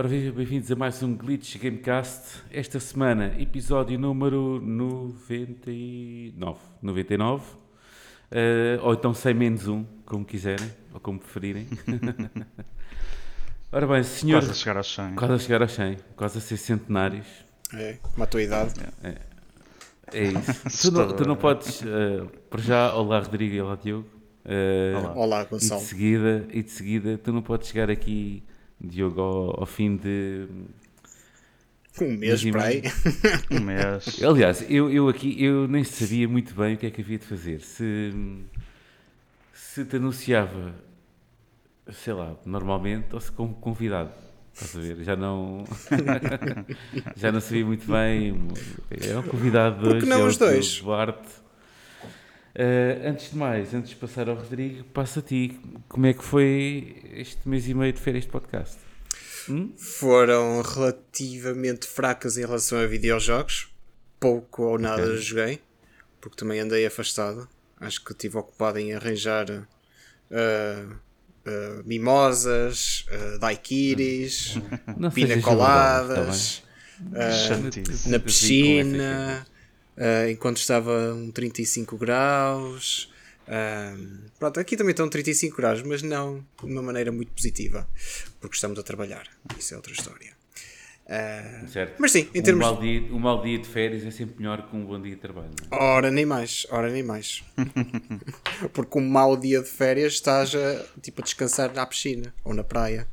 Ora, bem-vindos a mais um Glitch Gamecast. Esta semana, episódio número 99. 99. Uh, ou então 100 menos 1, como quiserem, ou como preferirem. Ora bem, senhor. Quase a chegar aos 100. Quase a chegar aos 100, quase a ser centenários. É, uma tua idade. É, é isso. tu, não, tu não podes. Uh, para já, olá Rodrigo e olá Diogo. Uh, olá. olá, Gonçalo. E de, seguida, e de seguida, tu não podes chegar aqui Diogo, ao, ao fim de. Um mês para aí. um mês. Aliás, eu, eu aqui eu nem sabia muito bem o que é que havia de fazer. Se, se te anunciava, sei lá, normalmente, ou se como convidado. Estás a ver? Já não. já não sabia muito bem. É o convidado de hoje. não é os dois? Duarte. Uh, antes de mais, antes de passar ao Rodrigo, passa a ti. Como é que foi este mês e meio de férias de podcast? Hum? Foram relativamente fracas em relação a videojogos. Pouco ou nada okay. joguei, porque também andei afastado. Acho que estive ocupado em arranjar uh, uh, mimosas, daiquiris, pina coladas, na piscina uh, enquanto estava um 35 graus. Uh, pronto, aqui também estão 35 graus, mas não de uma maneira muito positiva, porque estamos a trabalhar. Isso é outra história. Uh, certo. Mas sim, em termos. Um mau, dia, um mau dia de férias é sempre melhor que um bom dia de trabalho. Não é? Ora, nem mais, ora, nem mais. porque um mau dia de férias estás a, tipo, a descansar na piscina ou na praia,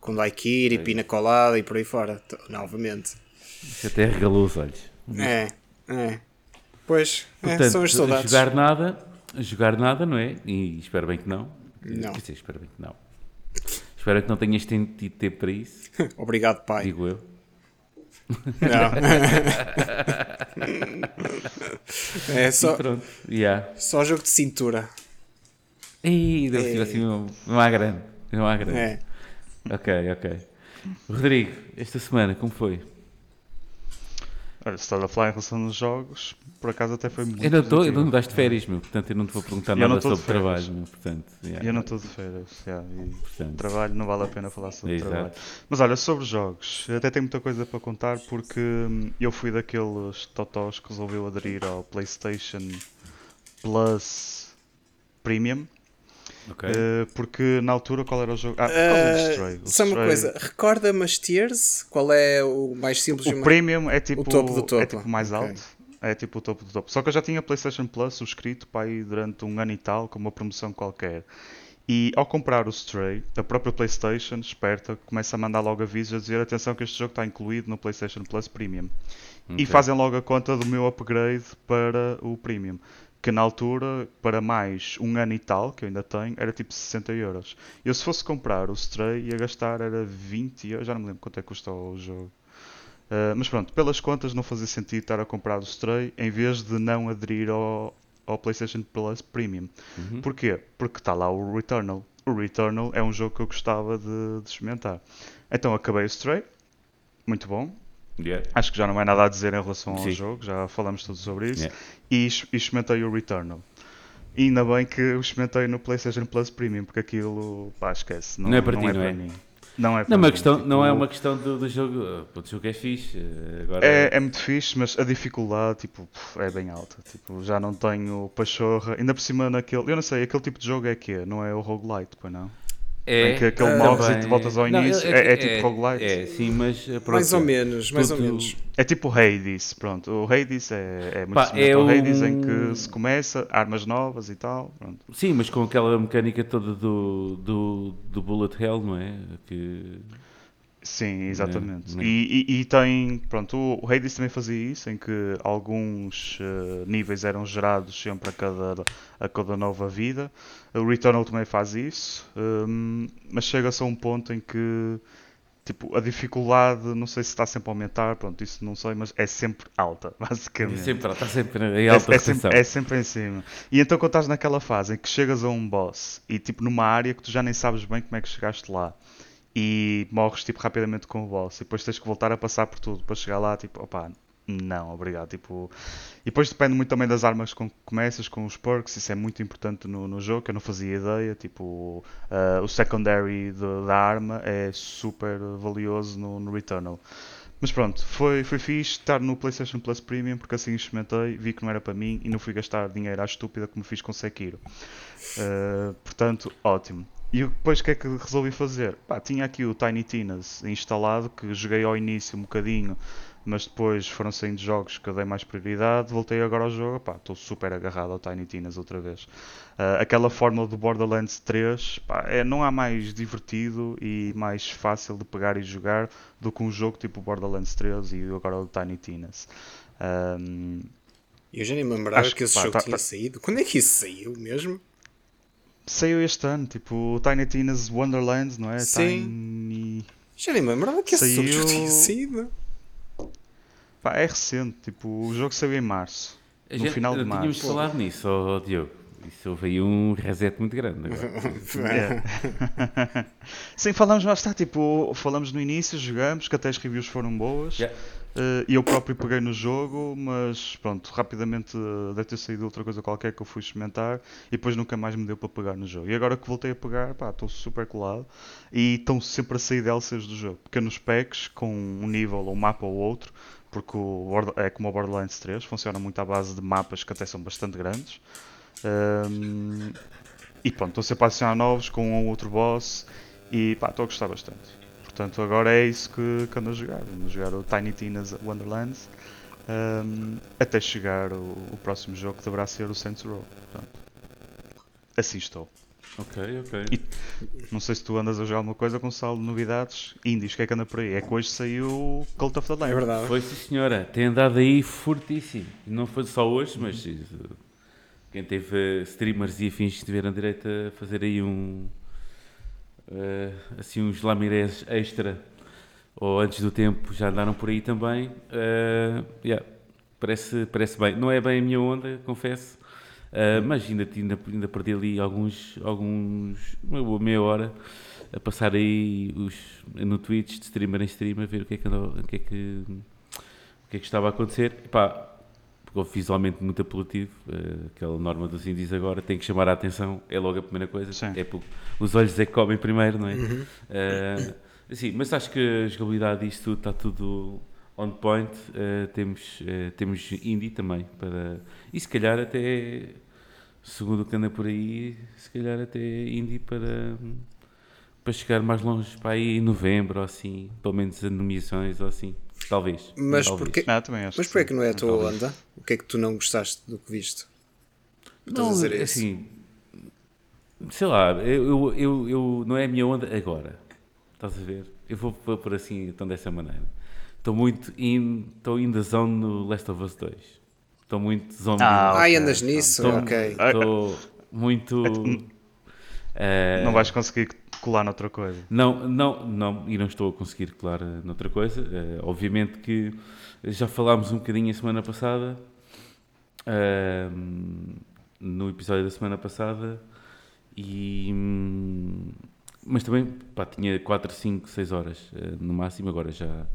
com daiquiri, pina colada e por aí fora, novamente. Isso até regalou os olhos. É, é. Pois, Portanto, é, são as saudades. Jogar nada, jogar nada, não é? E espero bem que não. Não. Quer dizer, espero bem que não. Espero que não tenhas tido tempo para isso. Obrigado, pai. Digo eu. Não. é só. pronto. Yeah. Só jogo de cintura. Ih, deve ser assim uma grande. Uma grande. É. Ok, ok. Rodrigo, esta semana, como foi? Olha, se estás a falar em relação aos jogos, por acaso até foi muito. Eu não estou, eu não das de férias, meu, portanto eu não te vou perguntar nada sobre trabalho, meu, portanto. Yeah. Eu não estou de férias, yeah, e portanto, trabalho não vale a pena falar sobre exato. trabalho. Mas olha, sobre jogos, até tenho muita coisa para contar porque hum, eu fui daqueles totós que resolveu aderir ao PlayStation Plus Premium. Okay. Uh, porque na altura qual era o jogo? Ah, uh, Stray. Só uma coisa, recorda-me as tiers? Qual é o mais simples? O Premium é tipo o topo do topo. É tipo mais okay. alto. É tipo o topo do topo. Só que eu já tinha PlayStation Plus subscrito para aí durante um ano e tal, com uma promoção qualquer. E ao comprar o Stray, a própria PlayStation, esperta, começa a mandar logo avisos a dizer: atenção, que este jogo está incluído no PlayStation Plus Premium. Okay. E fazem logo a conta do meu upgrade para o Premium que na altura, para mais um ano e tal, que eu ainda tenho, era tipo 60 euros. Eu se fosse comprar o Stray ia gastar era 20 euros, já não me lembro quanto é que custou o jogo. Uh, mas pronto, pelas contas não fazia sentido estar a comprar o Stray em vez de não aderir ao, ao PlayStation Plus Premium. Uhum. Porquê? Porque está lá o Returnal. O Returnal é um jogo que eu gostava de, de experimentar. Então acabei o Stray, muito bom, Yeah. Acho que já não é nada a dizer em relação ao Sim. jogo, já falamos tudo sobre isso. Yeah. E, e experimentei o Returnal. E ainda bem que o experimentei no PlayStation Plus Premium, porque aquilo, pá, esquece. Não, não é para, não ti, é não para é? mim. Não é, não, uma questão, tipo, não é uma questão do, do jogo. O jogo é fixe. Agora... É, é muito fixe, mas a dificuldade tipo, é bem alta. Tipo, já não tenho pachorra. Ainda por cima naquele. Eu não sei, aquele tipo de jogo é que é? Não é o roguelite, pois não? É, em que aquele uh, morres e te voltas ao início. Não, é, é, é, tipo é, roguelite. É, sim, mas. Eh, pronto, mais ou menos, mais ou menos. É tipo o Hades, pronto. O Hades é, é muito Pá, é o Hades em que se começa, armas novas e tal. Pronto. Sim, mas com aquela mecânica toda do, do, do Bullet Hell, não é? Que Sim, exatamente. É, e, e, e, tem, pronto, o, o Hades também fazia isso, em que alguns uh, níveis eram gerados sempre a cada, a cada nova vida. O Returnal também faz isso, um, mas chega-se a um ponto em que tipo, a dificuldade, não sei se está sempre a aumentar, pronto, isso não sei, mas é sempre alta, basicamente. É sempre, está sempre em alta é, é, sempre, é sempre em cima. E então quando estás naquela fase em que chegas a um boss e tipo numa área que tu já nem sabes bem como é que chegaste lá e morres tipo rapidamente com o boss e depois tens que voltar a passar por tudo para chegar lá tipo, opá, Não, obrigado. Tipo, e depois depende muito também das armas com que começas, com os perks, isso é muito importante no, no jogo, que eu não fazia ideia. Tipo, uh, o secondary de, da arma é super valioso no, no Returnal. Mas pronto, foi, foi fixe estar no PlayStation Plus Premium porque assim experimentei, vi que não era para mim e não fui gastar dinheiro à estúpida como fiz com Sekiro. Uh, portanto, ótimo. E depois o que é que resolvi fazer? Pá, tinha aqui o Tiny Tinas instalado que joguei ao início um bocadinho mas depois foram saindo jogos que eu dei mais prioridade, voltei agora ao jogo, pá, estou super agarrado ao Tiny Tinas outra vez. Uh, aquela fórmula do Borderlands 3, pá, é, não há mais divertido e mais fácil de pegar e jogar do que um jogo tipo Borderlands 3 e agora o Tiny Tinas. Um, eu já nem me lembrava que esse pá, jogo tá, tinha tá, saído. Quando é que isso saiu mesmo? Saiu este ano, tipo o Tiny Tina's Wonderlands, não é? Sim. Tiny... Já nem me lembrava que esse jogo tinha saído. Pá, é recente, tipo, o jogo saiu em março. A no gente, final de março. Tínhamos falado nisso, oh, Diogo. Isso houve aí um reset muito grande é. Sim, falamos, lá está, tipo, falamos no início, jogamos, que até as reviews foram boas. Yeah. Uh, e eu próprio peguei no jogo, mas pronto, rapidamente uh, deve ter saído outra coisa qualquer que eu fui experimentar e depois nunca mais me deu para pegar no jogo. E agora que voltei a pegar, pá, estou super colado e estão sempre a sair DLCs do jogo. Pequenos packs com um nível ou um mapa ou outro porque o, é como o Borderlands 3, funciona muito à base de mapas que até são bastante grandes. Um, e pronto, estou sempre a adicionar novos com um ou outro boss e pá, estou a gostar bastante. Portanto, agora é isso que, que ando a jogar. Ando a jogar o Tiny Tina's Wonderlands um, até chegar o, o, próximo jogo que deverá ser o Saints Row. Portanto, assim estou. Ok, ok. E não sei se tu andas a jogar alguma coisa com saldo de novidades indies, que é que anda por aí? É que hoje saiu Cult of the Lamb. É verdade. Foi sim senhora, tem andado aí fortíssimo. Não foi só hoje, mas uhum. quem teve streamers e afins tiveram direito a fazer aí um uh, assim uns lamirés extra ou antes do tempo já andaram por aí também. Uh, yeah, parece, parece bem. Não é bem a minha onda, confesso. Uh, mas ainda, ainda, ainda perdi ali alguns, alguns, uma boa meia hora a passar aí os, no Twitch, de streamer em streamer, a ver o que é que, andou, o que, é que, o que, é que estava a acontecer. E pá, ficou visualmente muito apelativo. Uh, aquela norma dos índios agora tem que chamar a atenção, é logo a primeira coisa. Sim. É porque os olhos é que comem primeiro, não é? Uhum. Uh, assim, mas acho que a jogabilidade disto está tudo on point, uh, temos, uh, temos indie também para. E se calhar até, segundo o que anda por aí, se calhar até indie para, para chegar mais longe para aí em novembro ou assim, pelo menos as nomeações ou assim. Talvez. Mas talvez. porquê, ah, mas porquê é que não é a tua talvez. onda? O que é que tu não gostaste do que viste? Não, assim, sei lá, eu, eu, eu, eu, não é a minha onda agora. Estás a ver? Eu vou pôr assim, então dessa maneira. Estou muito in, estou in the zone no Last of Us 2. Estou muito zombie. Ah, okay. andas nisso? Estou, ok. Estou muito. Uh, não vais conseguir colar noutra coisa. Não, não, não, e não estou a conseguir colar eh, noutra coisa. Uh, obviamente que já falámos um bocadinho a semana passada, uh, no episódio da semana passada, e, hum, mas também pá, tinha 4, 5, 6 horas no máximo, agora já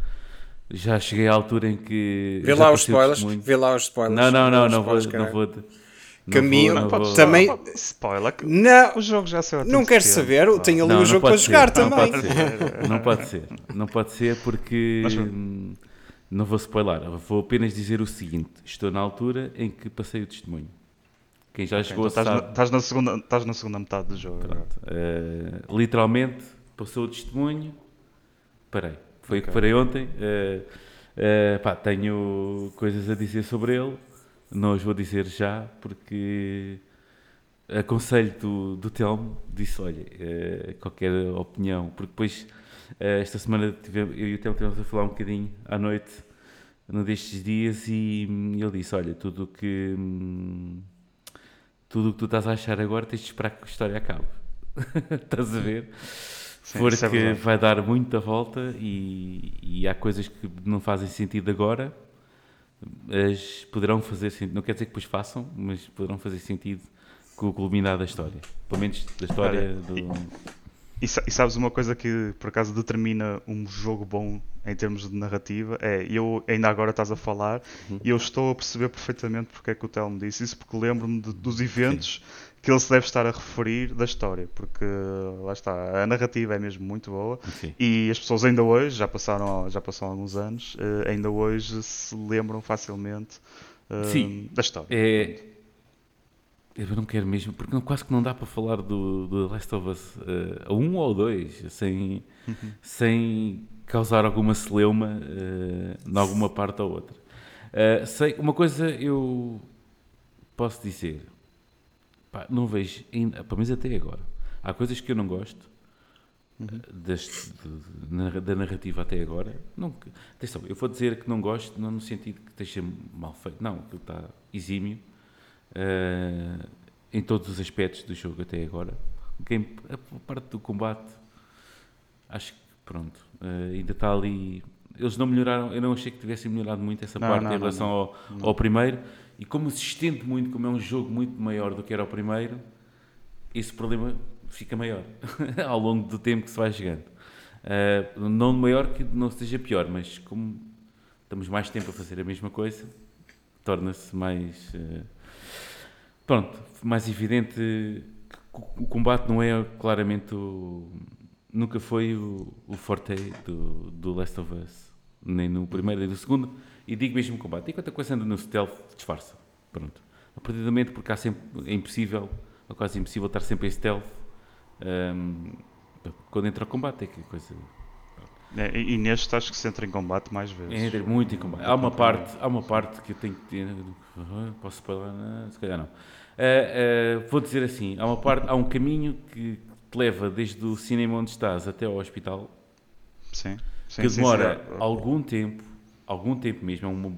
já cheguei à altura em que. Vê lá os spoilers. Vê lá os spoilers. Não, não, não, não, vou, não vou. Caminho, não vou, também. Spoiler. Não, o jogo já saiu. Não quero saber, eu tenho ali o jogo para ser, jogar não também. Pode ser, não pode ser, não pode ser porque Mas, não vou spoiler, vou apenas dizer o seguinte: estou na altura em que passei o testemunho. Quem já okay, jogou então sabe. Estás na, segunda, estás na segunda metade do jogo. Uh, literalmente, passou o testemunho, parei. Foi okay. o que parei ontem. Uh, uh, pá, tenho coisas a dizer sobre ele. Não os vou dizer já, porque aconselho do, do Telmo, disse, olha, uh, qualquer opinião, porque depois esta semana tivemos, eu e o Telmo tivemos a falar um bocadinho à noite, num destes dias, e hum, ele disse, olha, tudo que hum, tudo o que tu estás a achar agora tens de esperar que a história acabe. estás a ver? Sim, porque é vai dar muita volta e, e, há coisas que não fazem sentido agora, mas poderão fazer sentido. Não quer dizer que depois façam, mas poderão fazer sentido com o culminar da história. Pelo menos da história Olha, do. E, e, sabes uma coisa que por acaso determina um jogo bom em termos de narrativa? É, eu ainda agora estás a falar uhum. e eu estou a perceber perfeitamente porque é que o Tel me disse isso, porque lembro-me dos eventos Sim. Que ele se deve estar a referir da história, porque lá está, a narrativa é mesmo muito boa Sim. e as pessoas ainda hoje, já passaram, já passaram alguns anos, uh, ainda hoje se lembram facilmente uh, da história. É eu não quero mesmo, porque quase que não dá para falar do, do Last of Us uh, a um ou dois sem, uhum. sem causar alguma celeuma uh, em alguma parte ou outra. Uh, sei, uma coisa eu posso dizer, pá, não vejo, ainda, pelo menos até agora, há coisas que eu não gosto uhum. deste, de, da narrativa até agora. Não, atenção, eu vou dizer que não gosto, não no sentido que esteja mal feito, não, que está exímio uh, em todos os aspectos do jogo até agora. Game, a parte do combate, acho que pronto, uh, ainda está ali. Eles não melhoraram, eu não achei que tivessem melhorado muito essa não, parte não, em relação não, ao, ao, primeiro. E como se estende muito, como é um jogo muito maior do que era o primeiro, esse problema fica maior ao longo do tempo que se vai jogando. Uh, não maior que não seja pior, mas como estamos mais tempo a fazer a mesma coisa, torna-se mais. Uh, pronto, mais evidente que o combate não é claramente o, nunca foi o, o forte do, do Last of Us, nem no primeiro nem no segundo, e digo mesmo combate. Enquanto a coisa anda no stealth, disfarça. Pronto. A partir do momento, porque há sempre, é impossível, ou quase impossível, estar sempre em stealth, um, quando entra o combate, é que a coisa. É, e neste acho que se entra em combate mais vezes. Entra muito em combate. Há uma parte, há uma parte que eu tenho que ter. Posso falar? Se calhar não. Uh, uh, vou dizer assim: há, uma parte, há um caminho que te leva desde o cinema onde estás até ao hospital. Sim. sim que demora sim, sim. algum tempo, algum tempo mesmo, é uma,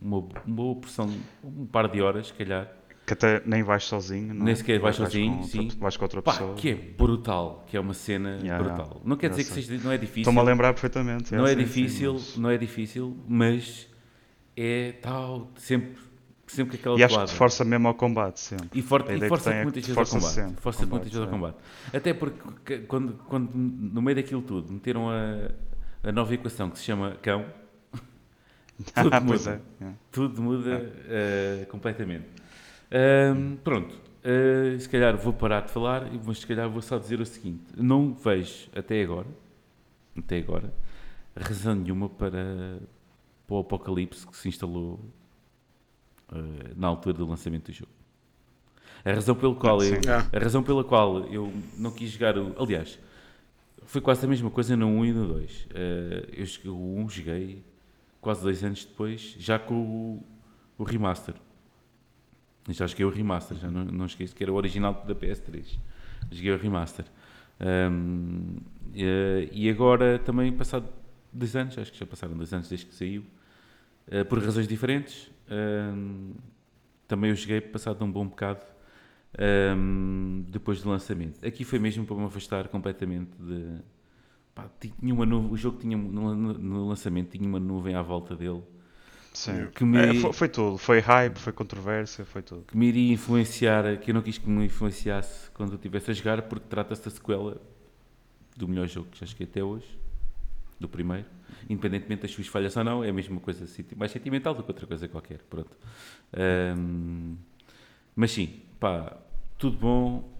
uma, boa porção, um par de horas, se calhar que até nem vais sozinho. Não? Nem sequer vais, vais sozinho, com, sim. Vais com outra Pá, pessoa. Que é brutal, que é uma cena yeah, brutal. Não quer dizer que seja, não é difícil. Estou-me a lembrar perfeitamente. Não é, é difícil, sim, mas... não é difícil, mas é tal, sempre, sempre que aquela E acho que te força mesmo ao combate, sempre. E, for, e força-te é muitas vezes ao combate. Sempre, força muitas vezes ao combate. Até porque quando, quando no meio daquilo tudo meteram a, a nova equação que se chama cão, tudo muda. É, é. Tudo muda uh, completamente. Um, pronto, uh, se calhar vou parar de falar, mas se calhar vou só dizer o seguinte: não vejo até agora, até agora, razão nenhuma para, para o apocalipse que se instalou uh, na altura do lançamento do jogo. A razão pelo qual eu, ah. a razão pela qual eu não quis jogar o, aliás, foi quase a mesma coisa no 1 e no 2. Uh, eu joguei, o 1 joguei quase dois anos depois, já com o, o remaster. Já joguei o remaster, já não, não esqueço que era o original da PS3. Joguei o remaster. Um, e agora também, passado dois anos, acho que já passaram dois anos desde que saiu, uh, por razões diferentes, um, também o joguei passado um bom bocado um, depois do lançamento. Aqui foi mesmo para me afastar completamente de. Pá, tinha uma nuvem, o jogo tinha no, no lançamento tinha uma nuvem à volta dele Sim. Que me... É, foi, foi, tudo. Foi hype, foi controvérsia, foi tudo. Que me iria influenciar, que eu não quis que me influenciasse quando eu estivesse a jogar, porque trata-se da sequela do melhor jogo que já cheguei até hoje, do primeiro. Independentemente das suas falhas ou não, é a mesma coisa mais sentimental do que outra coisa qualquer. Pronto. Um, mas sim, pá, tudo bom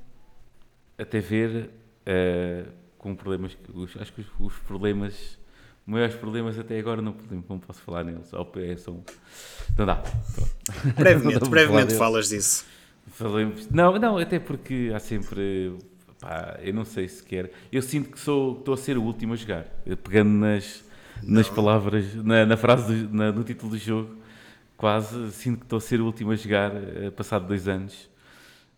até ver uh, com problemas. Acho que os, os problemas maiores problemas até agora não, não posso falar neles. Ao pé são. Não dá. Brevemente, não brevemente falas disso. Falemos. Não, não, até porque há sempre. Pá, eu não sei sequer. Eu sinto que sou, estou a ser o último a jogar. Pegando nas, nas palavras, na, na frase, do, na, no título do jogo, quase sinto que estou a ser o último a jogar, eh, passado dois anos.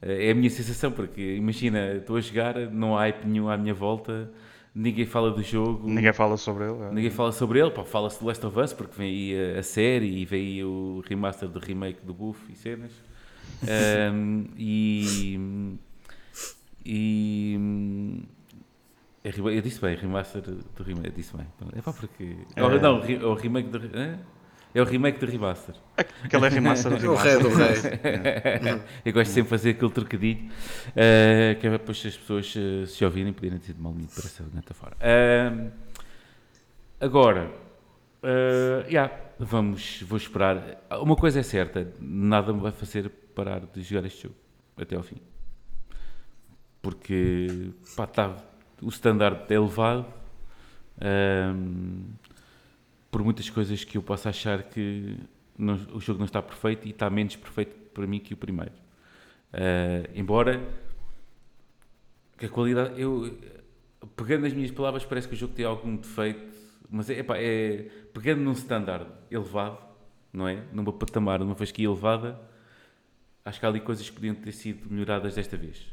É a minha sensação, porque imagina, estou a jogar, não há hype nenhum à minha volta ninguém fala do jogo. Ninguém fala sobre ele. É. Ninguém fala sobre ele. Fala-se do Last of Us, porque vem aí a, a, série e vem aí o remaster do remake do Buff e cenas. um, e. E. É eu disse bem, remaster do remake, disse bem. É pá, porque. É. Não, o remake do. É o remake do remaster. Aquele é remaster do remaster. É o rei do rei. Eu gosto sempre de fazer aquele trocadilho, uh, que é para depois as pessoas uh, se ouvirem poderem dizer mal para essa neta fora. Uh, agora, uh, yeah, vamos, vou esperar. Uma coisa é certa, nada me vai fazer parar de jogar este jogo até ao fim. Porque pá, tá, o standard é elevado. Um, por muitas coisas que eu posso achar que não, o jogo não está perfeito e está menos perfeito para mim que o primeiro. Uh, embora a qualidade. Eu, pegando as minhas palavras, parece que o jogo tem algum defeito, mas é, epá, é pegando num standard elevado, não é? Numa patamar, numa fasquia elevada, acho que há ali coisas que podiam ter sido melhoradas desta vez.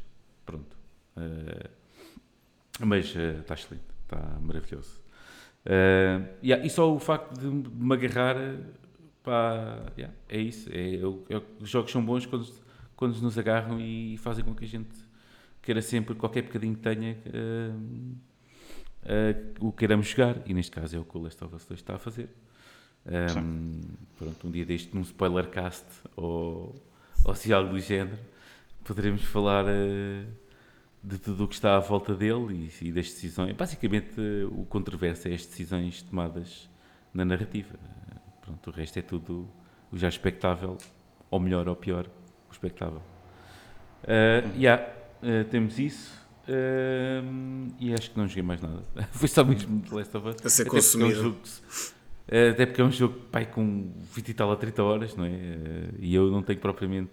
Pronto. Uh, mas uh, está excelente, está maravilhoso. Uh, yeah, e só o facto de, me agarrar, pá, yeah, é isso. É, é, é, os jogos são bons quando, quando nos agarram e fazem com que a gente queira sempre, qualquer bocadinho que tenha, uh, uh, o queiramos jogar. E neste caso é o que o Last of Us 2 está a fazer. Um, pronto, um dia deste, num spoiler cast ou, ou se algo do género, poderemos falar de tudo o que está à volta dele e, e das decisões. Basicamente, o controverso é as decisões tomadas na narrativa. Pronto, o resto é tudo o já expectável, ou melhor ou pior, o expectável. Uh, yeah, uh, temos isso. Uh, e acho que não joguei mais nada. Foi só mesmo The Last of Us. A ser até consumido. Porque é um jogo, uh, até porque é um jogo pai, com 20 e tal a 30 horas, não é? E eu não tenho propriamente.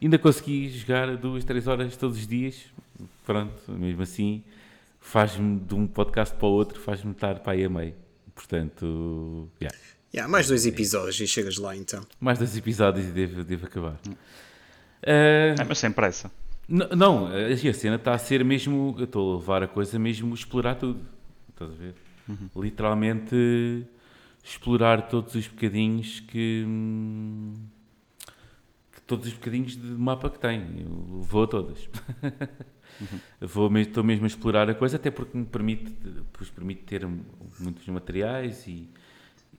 Ainda consegui jogar duas, três horas todos os dias, pronto, mesmo assim, faz-me de um podcast para o outro, faz-me estar para aí a meio. Portanto, yeah. Yeah, mais dois episódios e chegas lá então. Mais dois episódios e devo, devo acabar. Uh, é, mas sem pressa. Não, a cena está a ser mesmo. Eu estou a levar a coisa mesmo explorar tudo. Estás a ver? Uhum. Literalmente explorar todos os bocadinhos que. Hum, todos os bocadinhos de mapa que tem. Eu vou a todas. Uhum. Vou, estou mesmo a explorar a coisa, até porque me permite, pois, permite ter muitos materiais e,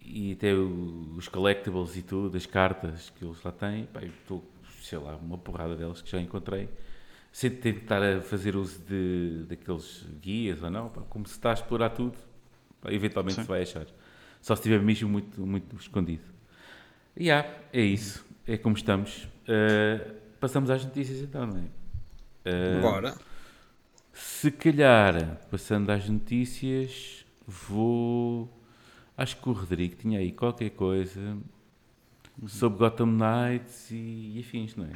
e até os collectibles e tudo, as cartas que eles lá têm. Pá, estou, sei lá, uma porrada delas que já encontrei. Sem estar a fazer uso de, daqueles guias ou não, pá, como se está a explorar tudo, pá, eventualmente Sim. se vai achar. Só se estiver mesmo muito, muito escondido. E yeah, é isso. É como estamos. Uh, passamos às notícias então, não é? Uh, Bora. Se calhar, passando às notícias, vou. Acho que o Rodrigo tinha aí qualquer coisa sobre Gotham Knights e, e afins, não é?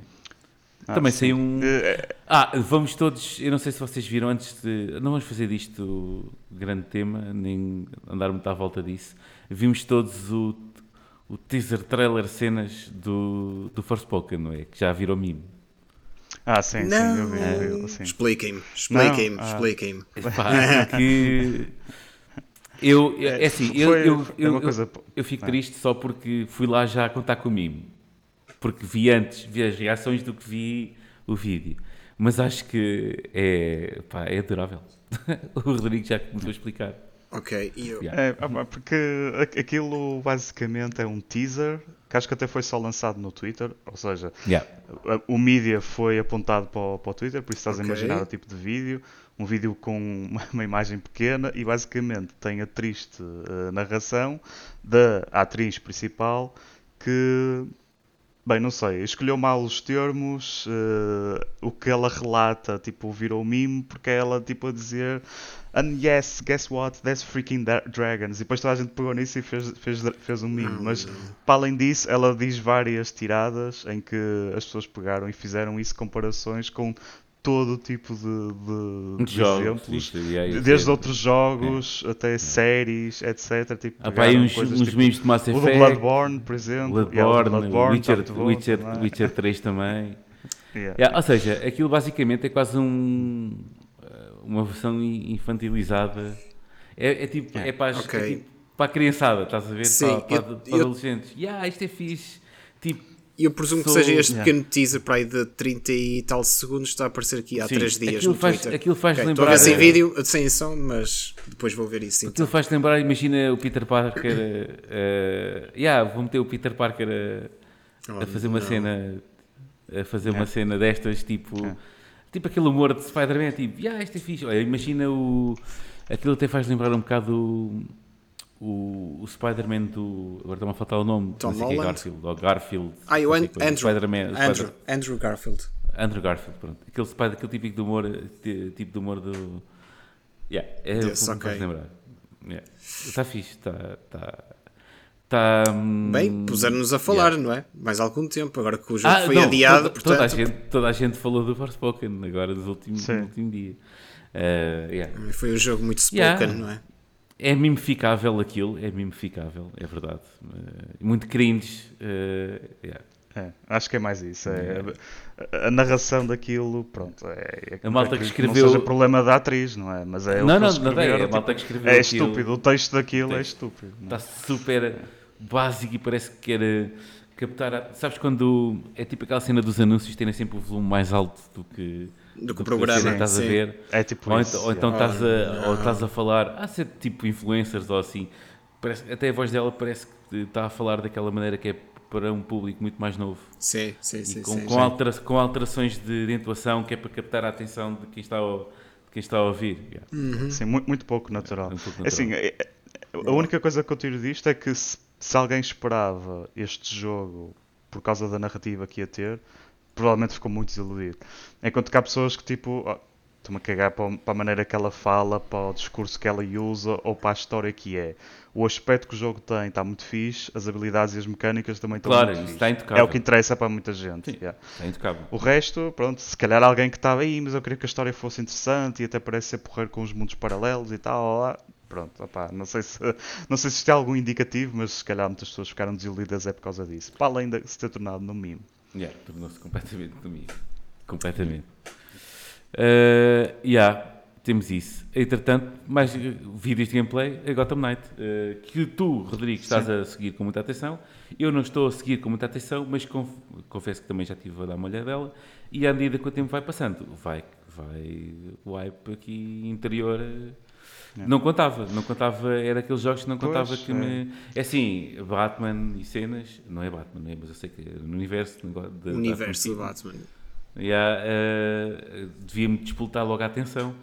Ah, Também saiu um. Ah, vamos todos. Eu não sei se vocês viram antes de. Não vamos fazer disto grande tema, nem andar muito à volta disso. Vimos todos o, o teaser trailer cenas do, do Forspoken, não é? Que já virou meme. Ah, sim, não. sim, eu vi. Eu vi. Expliquem-me, expliquem-me, ah. expliquem-me. que eu, é assim, eu, eu, é eu, eu, eu fico triste só porque fui lá já contar com o mimo. Porque vi antes, vi as reações do que vi o vídeo. Mas acho que é, pá, é adorável. o Rodrigo já começou a explicar. Ok, e eu? É, porque aquilo basicamente é um teaser que acho que até foi só lançado no Twitter, ou seja, yeah. o mídia foi apontado para o, para o Twitter, por isso estás okay. a imaginar o tipo de vídeo, um vídeo com uma, uma imagem pequena e basicamente tem a triste uh, narração da atriz principal que Bem, não sei, escolheu mal os termos, uh, o que ela relata, tipo, virou meme, porque é ela, tipo, a dizer And yes, guess what? That's freaking dragons. E depois toda a gente pegou nisso e fez, fez, fez um meme. Mas, para além disso, ela diz várias tiradas em que as pessoas pegaram e fizeram isso, comparações com todo tipo de, de, de jogos, exemplos, é, desde é, outros jogos é, até é. séries, etc. Tipo, ah, pá, uns, uns tipo, memes de Mass Effect, o do Bloodborne, por exemplo, Bloodborne, Bloodborne Witcher, Witcher, Witcher 3 também. Yeah. Yeah, ou seja, aquilo basicamente é quase um, uma versão infantilizada. É, é tipo, é, para, okay. é tipo para a criançada, estás a ver? Sim, para, para, eu, para eu, adolescentes. Yeah, isto é fixe. Tipo, E eu presumo que seja este yeah. pequeno teaser para aí de 30 e tal segundos está a aparecer aqui há 3 dias aquilo no faz, Twitter. Aquilo faz okay, lembrar... Estou a ver sem vídeo, sem som, mas depois vou ver isso. Aquilo então. faz lembrar, imagina o Peter Parker... uh, yeah, vou meter o Peter Parker a, a fazer uma não. cena... A fazer uma cena destas, tipo... Tipo aquele humor de Spider-Man, tipo... Yeah, isto é fixe. Olha, imagina o... Aquilo até faz lembrar um bocado o, o Spider-Man do. Agora está-me a faltar o nome. Tom não sei é Garfield. Ou Garfield. Ah, o Andrew. Spider-Man. Andrew, Spider Andrew Garfield. Andrew Garfield, pronto. Aquele, Spider, aquele típico de humor. Tipo de humor do. Yeah, é yes, o que okay. lembrar. Yeah. Está fixe, está. Está. Tá, Bem, puseram-nos a falar, yeah. não é? Mais algum tempo, agora que o jogo ah, foi não, adiado. Toda, portanto... toda, a gente, toda a gente falou do Forspoken agora dos últimos, no último dia. Uh, yeah. Foi um jogo muito spoken, não é? É mimificável aquilo, é mimificável, é verdade. Uh, muito cringe. Uh, yeah. é, acho que é mais isso. É, a, a, narração daquilo, pronto. É, é a malta que escreveu. Não seja problema da atriz, não é? Mas é não, não, não, é, a malta que escreveu. É aquilo, estúpido, o texto daquilo é estúpido. Está super básico e parece que quer captar. Sabes quando. É tipo aquela cena dos anúncios terem sempre o volume mais alto do que do que o programa. estás sim. a ver. É tipo ou, isso. Então, ou então estás a, ou estás a falar, ah, ser tipo influencers ou assim. Parece, até a voz dela parece que está a falar daquela maneira que é para um público muito mais novo. Sim, sim, sim. Com, sim, com, altera, com alterações de, de, entoação que é para captar a atenção de quem está a, de quem está a ouvir. Yeah. Uhum. Sim, muito, muito pouco natural. É, um pouco natural. Assim, a única coisa que eu tiro disto é que se, se alguém esperava este jogo por causa da narrativa que ia ter, provavelmente ficou muito desiludido. Enquanto que há pessoas que tipo, oh, estou-me a cagar para, a maneira que ela fala, para o discurso que ela usa ou para a história que é. O aspecto que o jogo tem está muito fixe, as habilidades e as mecânicas também estão claro, muito fixe. Está intocável. É o que interessa para muita gente. Sim, yeah. está intocável. O resto, pronto, se calhar alguém que estava aí, mas eu queria que a história fosse interessante e até parece ser porrer com os mundos paralelos e tal, lá. Pronto, opá, não sei se não sei se isto é algum indicativo, mas se calhar muitas pessoas ficaram desiludidas é por causa disso. Para além de se ter tornado no mimo. Yeah, tornou-se completamente domingo. Completamente. Uh, yeah, temos isso. Entretanto, mais vídeos de gameplay, a Gotham Knight, uh, que tu, Rodrigo, estás Sim. a seguir com muita atenção. Eu não estou a seguir com muita atenção, mas conf confesso que também já estive a dar uma olhada dela. E à medida que o tempo vai passando, vai, vai o hype aqui interior uh, é. Não contava, não contava, era aqueles jogos que não contava pois, que é. me. É assim, Batman e cenas, não é Batman, é, mas eu sei que é no universo universo do Batman. Yeah, uh, Devia-me disputar logo a atenção,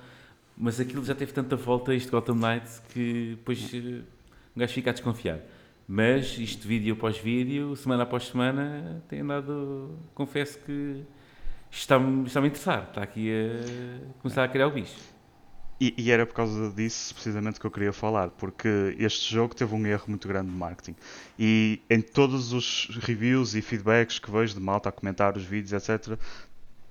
mas aquilo já teve tanta volta, este Gotham Knights, que depois uh, um gajo fica a desconfiar. Mas isto vídeo após vídeo, semana após semana, tem andado, confesso que está-me está a interessar, está aqui a começar a criar o bicho. E, e, era por causa disso precisamente que eu queria falar, porque este jogo teve um erro muito grande de marketing. E em todos os reviews e feedbacks que vejo de malta a comentar os vídeos, etc.,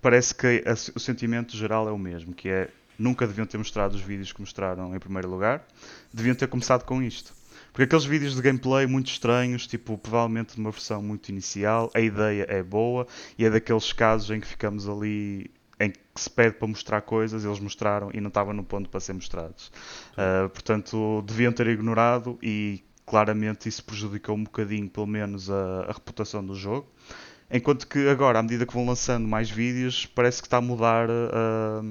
parece que a, o sentimento geral é o mesmo, que é nunca deviam ter mostrado os vídeos que mostraram em primeiro lugar, deviam ter começado com isto. Porque aqueles vídeos de gameplay muito estranhos, tipo, provavelmente de uma versão muito inicial, a ideia é boa e é daqueles casos em que ficamos ali em que se pede para mostrar coisas, eles mostraram e não estavam no ponto para ser mostrados. Uh, portanto, deviam ter ignorado e claramente isso prejudicou um bocadinho, pelo menos, a, a, reputação do jogo. Enquanto que agora, à medida que vão lançando mais vídeos, parece que está a mudar a, ah,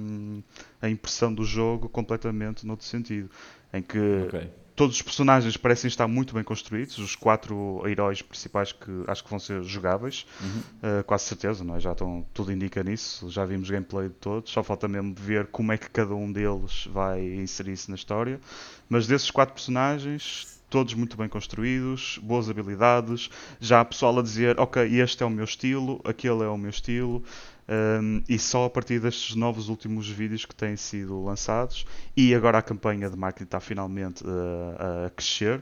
a impressão do jogo completamente noutro sentido. Em que okay todos os personagens parecem estar muito bem construídos, os quatro heróis principais que acho que vão ser jogáveis, uhum. uh, quase certeza, não é? já estão, tudo indica nisso, já vimos gameplay de todos, só falta mesmo ver como é que cada um deles vai inserir-se na história. Mas desses quatro personagens, todos muito bem construídos, boas habilidades, já há pessoal a dizer, ok, este é o meu estilo, aquele é o meu estilo, um, e só a partir destes novos últimos vídeos que têm sido lançados. E agora a campanha de marketing está finalmente uh, a crescer.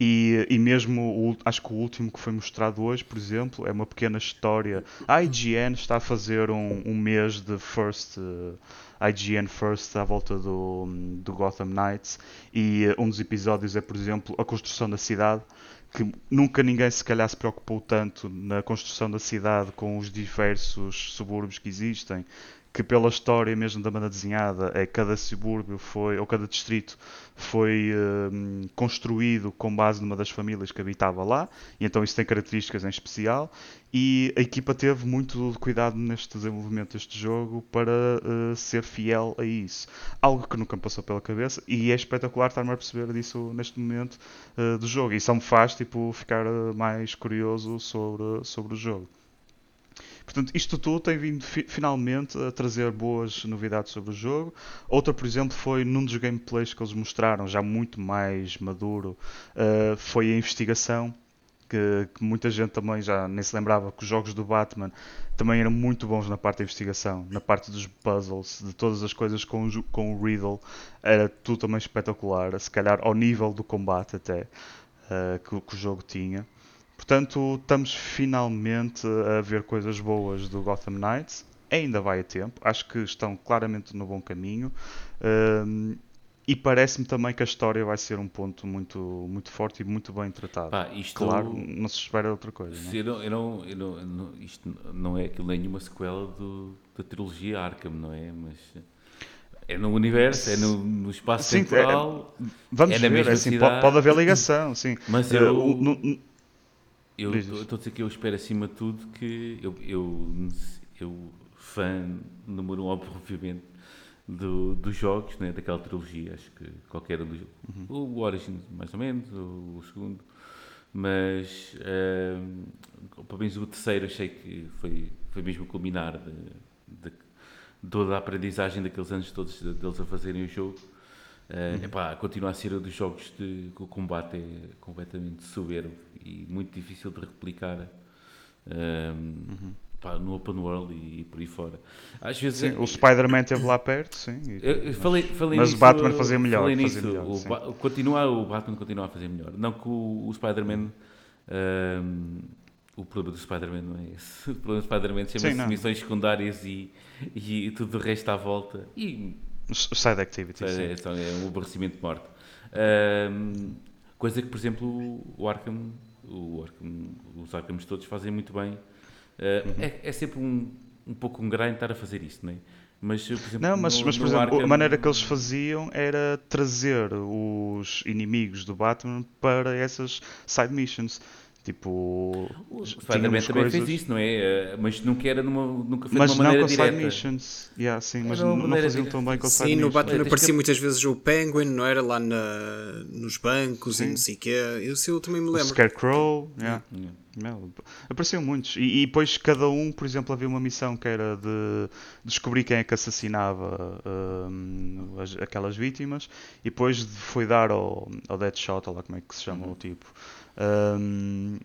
E, e mesmo o, acho que o último que foi mostrado hoje, por exemplo, é uma pequena história. A IGN está a fazer um, um mês de first uh, IGN First à volta do, do Gotham Knights. E uh, um dos episódios é, por exemplo, a construção da cidade que nunca ninguém se calhar se preocupou tanto na construção da cidade com os diversos subúrbios que existem, que pela história mesmo da banda desenhada, é cada subúrbio foi, ou cada distrito foi uh, construído com base numa das famílias que habitava lá, e então isso tem características em especial, e a equipa teve muito cuidado neste desenvolvimento deste jogo para uh, ser fiel a isso. Algo que nunca me passou pela cabeça, e é espetacular estar-me a perceber disso neste momento uh, do jogo, e isso me faz tipo, ficar mais curioso sobre, sobre o jogo. Portanto, isto tudo tem vindo fi finalmente a trazer boas novidades sobre o jogo. Outra, por exemplo, foi num dos gameplays que eles mostraram, já muito mais maduro, uh, foi a investigação. Que, que, muita gente também já nem se lembrava que os jogos do Batman também eram muito bons na parte da investigação, na parte dos puzzles, de todas as coisas com, com o Riddle, era tudo também espetacular, se calhar ao nível do combate até uh, que, que o jogo tinha. Portanto, estamos finalmente a ver coisas boas do Gotham Knights. Ainda vai a tempo, acho que estão claramente no bom caminho. Um, e parece-me também que a história vai ser um ponto muito, muito forte e muito bem tratado. Pá, isto, claro, não se espera outra coisa. Não? É? Eu não, eu não, eu não, não, isto não é aquilo nenhuma sequela do, da trilogia Arkham, não é? Mas é no universo, é no, no espaço sim, temporal. É, vamos é ver, é assim, pode, pode, haver ligação, sim. Mas eu, uh, no, eu estou a dizer que eu espero acima de tudo que eu, eu, eu fã número um, obviamente, do, dos jogos, né, daquela trilogia, acho que qualquer um dos uhum. o Origin mais ou menos, o, o segundo, mas uh, pelo menos o terceiro achei que foi, foi mesmo culminar de, de, de toda a aprendizagem daqueles anos todos deles a fazerem o jogo. Uh, uhum. epá, continua a ser um dos jogos de, que o combate é completamente soberbo e muito difícil de replicar um, uhum. pá, no open world e, e, por aí fora. Às vezes sim, é, o Spider-Man esteve lá perto, sim. Eu, falei, falei mas nisso, o Batman fazia melhor. Falei nisso, melhor, o, ba continua, o Batman continua a fazer melhor. Não que o, o Spider-Man. Um, o problema do Spider-Man não é esse. O problema do Spider-Man chama-se missões secundárias e, e tudo o resto à volta. E, Side activity. É, é, um aborrecimento de morte. Um, coisa que, por exemplo, o Arkham Arkham, os Arkhams todos fazem muito bem. Uh, uhum. é, é, sempre um, um pouco um grind estar a fazer isto, não é? Mas, por exemplo, não, mas, no, mas por exemplo, Arkham... a maneira que eles faziam era trazer os inimigos do Batman para essas side missions. Tipo, o Spider-Man também coisas... fez isso, não é? Eh, mas nunca era numa, nunca foi mas de uma maneira direta. Mas não com side missions. Yeah, sim, mas não, não faziam tão bem com sim, side missions. Sim, no Batman aparecia que... muitas vezes o Penguin, não era? Lá na, nos bancos sim. e não sei o quê. Isso eu também me lembro. O Scarecrow, yeah. yeah. Meu, apareciam muitos. E, e, depois cada um, por exemplo, havia uma missão que era de descobrir quem é que assassinava um, as, aquelas vítimas e depois foi dar ao, ao Deadshot, ou lá como é que se chama uhum. o tipo. Um,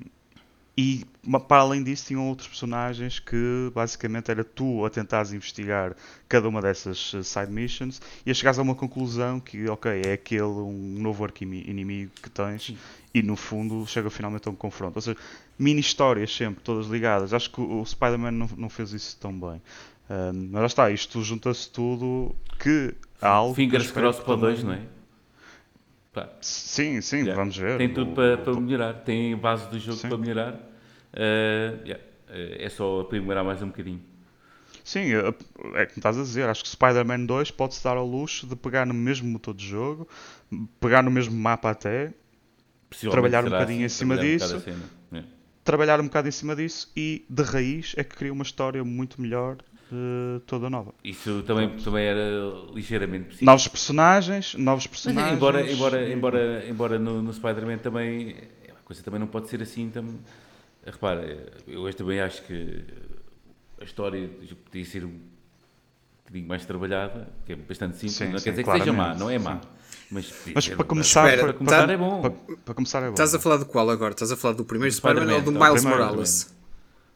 e para além disso tinham outros personagens que basicamente era tu a tentares investigar cada uma dessas eh, side missions e a chegares a uma conclusão que ok, é aquele um novo inimigo que tens Sim. e no fundo chega finalmente a um confronto. Ou seja, mini histórias sempre, todas ligadas. Acho que o Spider-Man não, não fez isso tão bem. Um, mas lá está, isto junta-se tudo que há algo. Fingers crossed para dois, não é? Pá. Sim, sim, yeah. vamos ver. Tem tudo o, para, para melhorar, tem base do jogo sim. para melhorar. Uh, yeah. É só aprimorar mais um bocadinho. Sim, é, como estás a dizer, acho que Spider-Man 2 pode-se dar ao luxo de pegar no mesmo motor de jogo, pegar no mesmo mapa até, trabalhar um bocadinho assim, em cima disso, um yeah. trabalhar um bocado em cima disso e de raiz é que cria uma história muito melhor uh, toda nova. Isso também, também era ligeiramente possível. Novos personagens, novos personagens. Mas, embora, embora, embora, embora no, no Spider-Man também a coisa também não pode ser assim. Tam, repara, eu hoje também acho que a história podia ser um bocadinho mais trabalhada, que é bastante simples. Sim, não sim, quer dizer que seja má, não é má. Mas, mas para, começar, Espera, para, começar tá, é bom. Para, para, começar é bom. Estás a falar do qual agora? Estás a falar do primeiro Spider-Man ou do Miles Morales?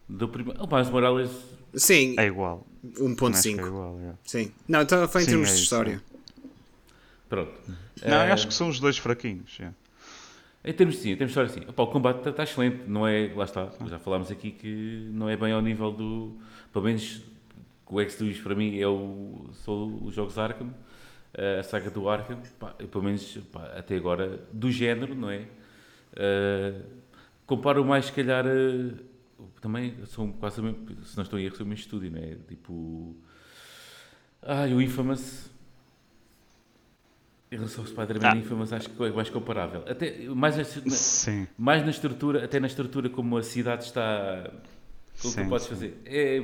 Do primeiro, o Miles Morales Sim. É igual. 1.5. É igual, é. Sim. Não, então foi em sim, termos é de história. Pronto. Não, eu acho que são os dois fraquinhos. É. Em termos, sim, em termos de história, sim. Opa, o combate está tá excelente, não é, lá está, já falámos aqui que não é bem ao nível do, pelo menos o X2 para mim é o, são os jogos Arkham, a saga do Arkham, pá, pelo menos pá, até agora, do género, não é? Uh, comparo mais, se calhar, uh, também são quase, se não estou em erro, são o mesmo estúdio, não é? Tipo, Ah, o Infamous. Em relação ao Spider-Man ah. Infamous, acho que é mais comparável. Até, mais, na, Sim. mais na estrutura, até na estrutura como a cidade está. Como sim, tu podes sim. fazer. É,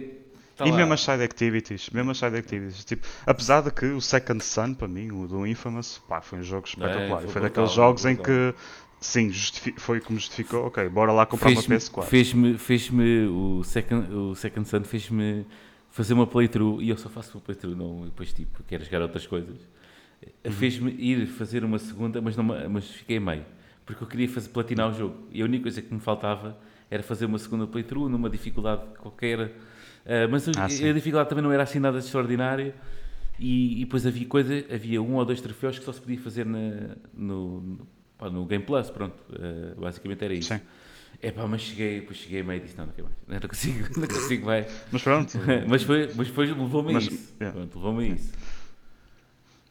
tá e lá. mesmo as side activities, mesmo as side activities. Tipo, apesar de que o Second Sun, para mim, o do Infamous, pá, foi um jogo espetacular. É, foi, foi daqueles jogos em que Sim, foi como justificou. Ok, bora lá comprar fez uma PS4. Fez-me, fez-me o Second, o Second Sun fez-me fazer uma playthrough e eu só faço uma playthrough, não, depois tipo, quero jogar outras coisas. Uhum. Fez-me ir fazer uma segunda, mas, não, mas fiquei meio, porque eu queria fazer platinar o jogo e a única coisa que me faltava era fazer uma segunda playthrough numa dificuldade qualquer. Uh, mas ah, a, a dificuldade também não era assim nada de extraordinário. E, e, depois havia coisa, havia um ou dois troféus que só se podia fazer na, no, pá, no Game Plus, pronto, uh, basicamente era isso. Sim. É pá, mas cheguei, depois cheguei meio e disse, não, não quero mais, não consigo, não consigo mais. mas pronto. mas, foi, mas depois levou-me a isso, yeah. pronto, levou-me a isso.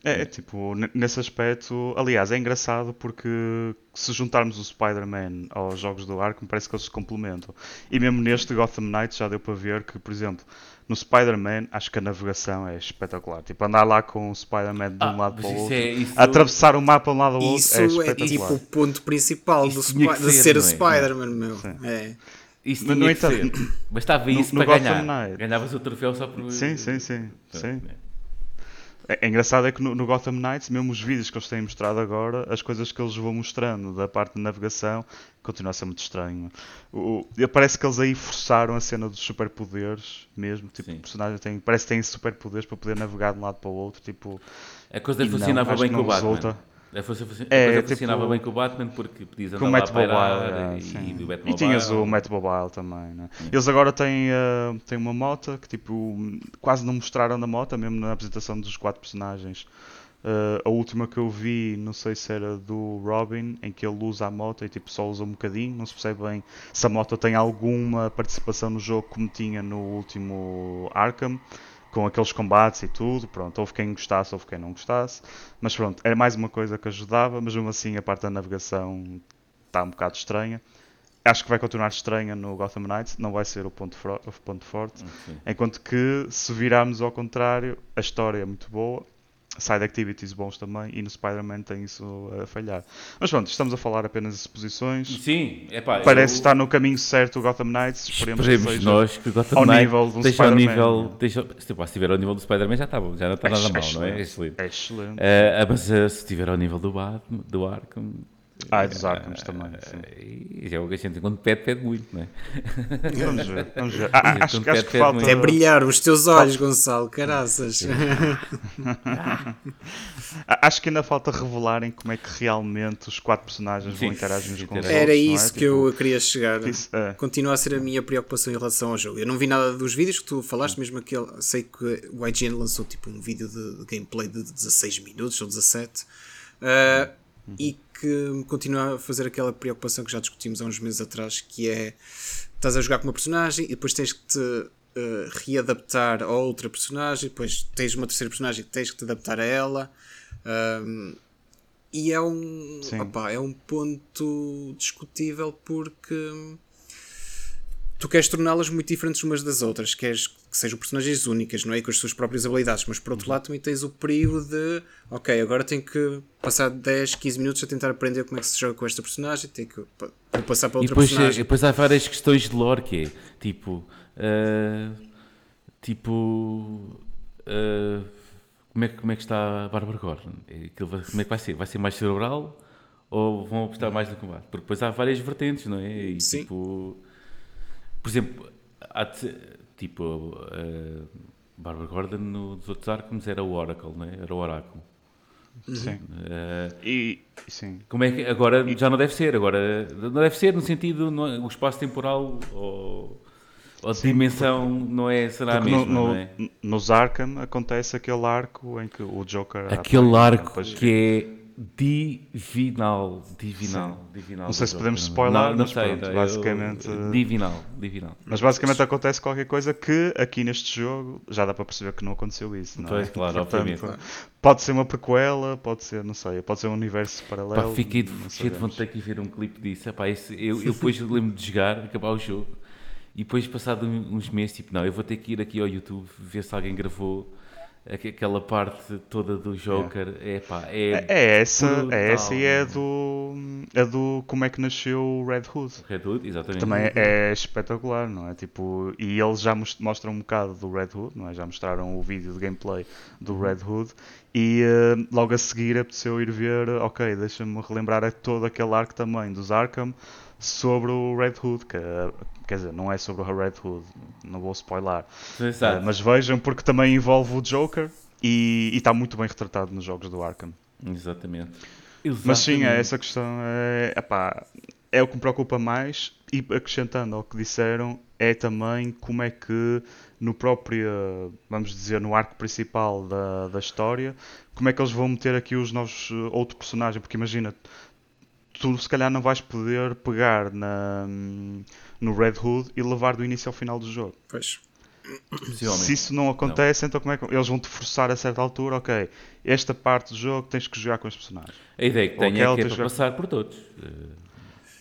É, é, tipo, nesse aspecto, aliás, é engraçado porque se juntarmos o Spider-Man aos jogos do Arkham, parece que eles se complementam. E mesmo neste Gotham Knights já deu para ver que, por exemplo, no Spider-Man, acho que a navegação é espetacular. Tipo, andar lá com o Spider-Man de um ah, lado para o outro, é, isso... atravessar o mapa de um lado ao outro, isso é espetacular. Isso é tipo o ponto principal do Sp de ser, o é? Spider-Man, meu. Sim. É. Isso Mas, no entanto, Bastava isso no, no para Gotham ganhar. Knight. Ganhavas o troféu só por... Sim, sim, sim. sim. É. É, engraçado é que no, no, Gotham Knights, mesmo os vídeos que eles têm mostrado agora, as coisas que eles vão mostrando da parte de navegação, continua a ser muito estranho. O, o, parece que eles aí forçaram a cena dos superpoderes mesmo. Tipo, Sim. o personagem tem, parece que tem superpoderes para poder navegar de um lado para o outro. Tipo, a coisa funcionava bem com o Batman. Resulta. A coisa, é, tipo, funcionava bem com o Batman porque podias andar lá para é, e, e, e, e tinhas o Matt Mobile também, né? Eles agora têm, uh, têm uma moto que tipo quase não mostraram da moto, mesmo na apresentação dos quatro personagens. Uh, a última que eu vi, não sei se era do Robin, em que ele usa a moto e tipo só usa um bocadinho, não se percebe bem se a moto tem alguma participação no jogo como tinha no último Arkham com aqueles combates e tudo, pronto, houve quem gostasse, houve quem não gostasse, mas pronto, era mais uma coisa que ajudava, mas mesmo assim a parte da navegação está um bocado estranha. Acho que vai continuar estranha no Gotham Knights, não vai ser o ponto, o ponto forte, okay. enquanto que se virarmos ao contrário, a história é muito boa, side activities bons também e no Spider-Man tem isso a falhar. Mas pronto, estamos a falar apenas de suposições. Sim, é pá. Parece eu... estar no caminho certo o Gotham Knights. Esperemos, esperemos que nós que o Gotham ao Knights nível do esteja ao nível. Deixa, se estiver ao nível do Spider-Man já está bom, já não está é nada mal, não é? É excelente. É excelente. Uh, mas uh, se estiver ao nível do Batman, do Arkham, ah, dos Arkhams também. Sim. E é o que a gente, quando pede, pede muito, não é? Vamos ver, vamos ver. Ah, acho, acho que falta. É brilhar os teus olhos, Gonçalo, caraças. acho que ainda falta revelarem como é que realmente os quatro personagens Sim. vão interagir uns com os outros. Era isso é? que tipo, eu queria chegar. Isso, é. Continua a ser a minha preocupação em relação ao jogo. Eu não vi nada dos vídeos que tu falaste, mesmo aquele. Sei que o IGN lançou tipo um vídeo de, de gameplay de 16 minutos ou 17. Uh, uhum. E que continua a fazer aquela preocupação que já discutimos há uns meses atrás, que é estás a jogar com uma personagem e depois tens que te uh, readaptar a outra personagem, depois tens uma terceira personagem que tens que te adaptar a ela. Um, e é um, é um ponto discutível porque tu queres torná-las muito diferentes umas das outras, queres que sejam personagens únicas, não é? Com as suas próprias habilidades, mas por outro lado também tens o perigo de, ok, agora tenho que passar 10, 15 minutos a tentar aprender como é que se joga com esta personagem, tenho que passar para outra e depois, personagem. E depois há várias questões de lore que é, tipo, uh, tipo, uh, como, é, como é que está a Bárbara Gordon? Como é que vai ser? Vai ser mais cerebral ou vão apostar mais no combate? Porque depois há várias vertentes, não é? E, Sim. Tipo, por exemplo, há tipo, uh, Barbara Gordon nos outros Arkhams era o Oracle, não é? Era o Oráculo. Sim. Uh, e, sim. Como é que agora e, já não deve ser? Agora não deve ser no sentido no, o espaço temporal ou, ou a dimensão não é será a mesma, no, no, é? Nos Arkham acontece aquele arco em que o Joker aquele arco que é divinal. Divinal. divinal não sei se podemos spoiler, não, não mas sei, pronto, basicamente. Eu, divinal, divinal. Mas basicamente acontece qualquer coisa que aqui neste jogo já dá para perceber que não aconteceu isso. Não pois, é? claro, obviamente. Pode ser uma prequela, pode ser, não sei, pode ser um universo paralelo. Pá, fiquei cheio de vontade de ver um clipe disso. Epá, esse, eu, eu depois lembro de jogar, acabar o jogo e depois, passado uns meses, tipo, não, eu vou ter que ir aqui ao YouTube ver se alguém gravou aquela parte toda do Joker é pá, é, é, é essa, brutal. é essa e é do, é do como é que nasceu o Red Hood. Red Hood, exatamente. Também é espetacular, não é? Tipo, e eles já mostram um bocado do Red Hood, não é? Já mostraram o vídeo de gameplay do Red Hood e uh, logo a seguir apeteceu ir ver, ok, deixa-me relembrar todo aquele arco também dos Arkham sobre o Red Hood, que quer dizer, não é sobre o Red Hood, não vou spoiler. Uh, mas vejam porque também envolve o Joker e está muito bem retratado nos jogos do Arkham. Exatamente. Exatamente. Mas sim, é essa questão é, epá, é o que me preocupa mais e acrescentando ao que disseram é também como é que no próprio, vamos dizer, no arco principal da, da história, como é que eles vão meter aqui os novos outro personagem, porque imagina, tu se calhar não vais poder pegar na, no Red Hood e levar do início ao final do jogo. Pois. Se isso não acontece, não. então como é que eles vão te forçar a certa altura? Ok, esta parte do jogo tens que jogar com os personagens. A ideia que tenho é que é para passar por todos. Eh,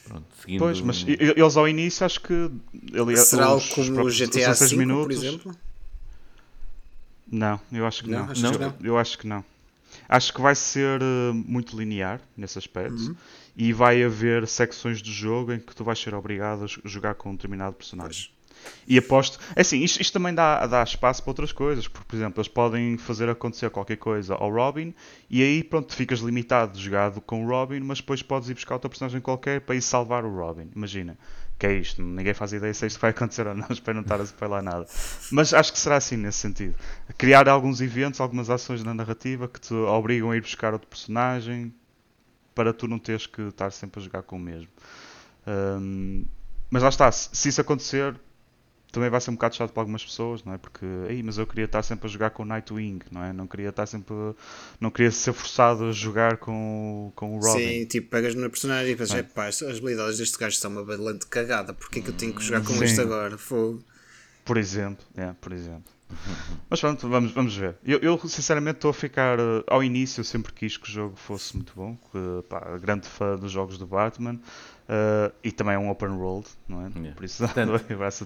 pronto, seguindo... Pois, mas eles ao início acho que ele, será os, como o GTA V, minutos, por exemplo? Não, eu acho que não. não. Acho não? Que não. Eu acho que não. Acho que vai ser uh, muito linear nesse aspecto uhum. E vai haver secções do jogo em que tu vais ser obrigado a jogar com um determinado personagem. Pois. E aposto. É assim, isto, isto, também dá, dá espaço para outras coisas, porque, por exemplo, eles podem fazer acontecer qualquer coisa ao Robin e aí, pronto, ficas limitado de jogado com o Robin, mas depois podes ir buscar outro personagem qualquer para ir salvar o Robin. Imagina. Que é isto, ninguém faz ideia se isto vai acontecer ou não, espero não estar a spoiler nada. Mas acho que será assim nesse sentido. Criar alguns eventos, algumas ações na narrativa que te obrigam a ir buscar outro personagem para tu não teres que estar sempre a jogar com o mesmo. Um, mas lá está, se isso acontecer, também vai ser um bocado chato para algumas pessoas, não é? Porque, aí, mas eu queria estar sempre a jogar com o Nightwing, não é? Não queria estar sempre, não queria ser forçado a jogar com, com o Robin. Sim, tipo, pegas na personagem e pensas, é. pá, as habilidades deste gajo são uma valente cagada, porque é que eu tenho que jogar com Sim. isto agora? Fogo. Por exemplo, é, por exemplo. Mas pronto, vamos, vamos ver. Eu, eu sinceramente estou a ficar. Eh, ao início, eu sempre quis que o jogo fosse muito bom. Que, pá, grande fã dos jogos do Batman. Uh, e também é um open world, não é? Yeah. Por isso portanto,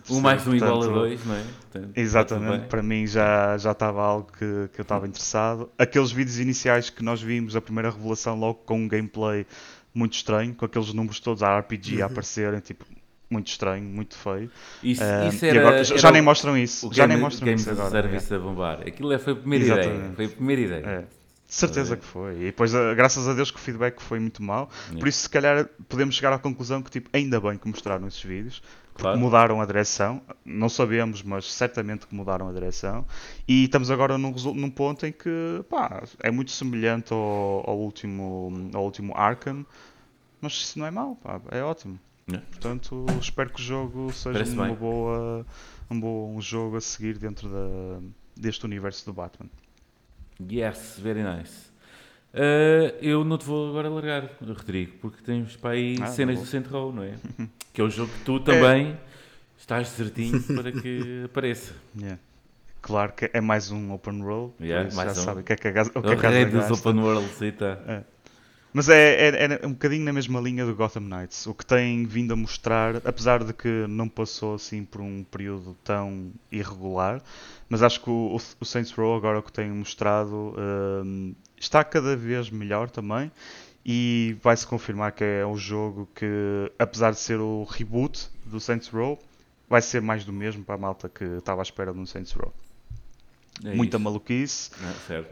um mais um igual a dois, não é? Portanto, exatamente, para mim já, já estava algo que, que eu estava interessado. Aqueles vídeos iniciais que nós vimos, a primeira revelação, logo com um gameplay muito estranho, com aqueles números todos a RPG a uhum. aparecerem, tipo, muito estranho, muito feio. Isso, uh, isso era, agora, já, já nem mostram isso. Já nem mostram game isso agora. Service é. a bombar. Aquilo é, foi a primeira Exatamente. ideia. Foi a primeira ideia. É. De certeza que foi. E depois, eh, graças a Deus, que o feedback foi muito mau. Yeah. Por isso, se calhar, podemos chegar à conclusão que, tipo, ainda bem que mostraram esses vídeos. Claro. mudaram a direção. Não sabemos, mas certamente que mudaram a direção. E estamos agora num, num ponto em que, pá, é muito semelhante ao, ao, último, ao último Arkham. Mas isso não é mau, pá, é ótimo. Yeah. Portanto, espero que o jogo seja uma boa, um bom jogo a seguir dentro da, deste universo do Batman. Yes, very nice. Uh, eu não te vou agora largar, Rodrigo, porque temos para aí ah, cenas do Row, não é? que é o jogo que tu também é. estás certinho para que apareça. Yeah. Claro que é mais um open world, yeah, mais já um. sabe o que é que a, o que é que a dos open worlds, tá. É. Mas é, é, é, um bocadinho na mesma linha do Gotham Knights. O que tem vindo a mostrar, apesar de que não passou assim por um período tão irregular, mas acho que o, o Saints Row agora o que tem mostrado um, está cada vez melhor também e vai-se confirmar que é um jogo que, apesar de ser o reboot do Saints Row, vai ser mais do mesmo para a malta que estava à espera de um Saints Row. É muita isso. maluquice, é,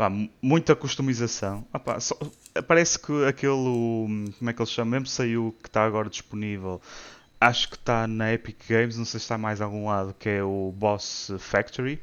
muita customização. Ah, pá, só, parece que aquele, como é que ele chama, mesmo saiu que está agora disponível. Acho que está na Epic Games, não sei se está mais a algum lado, que é o Boss Factory.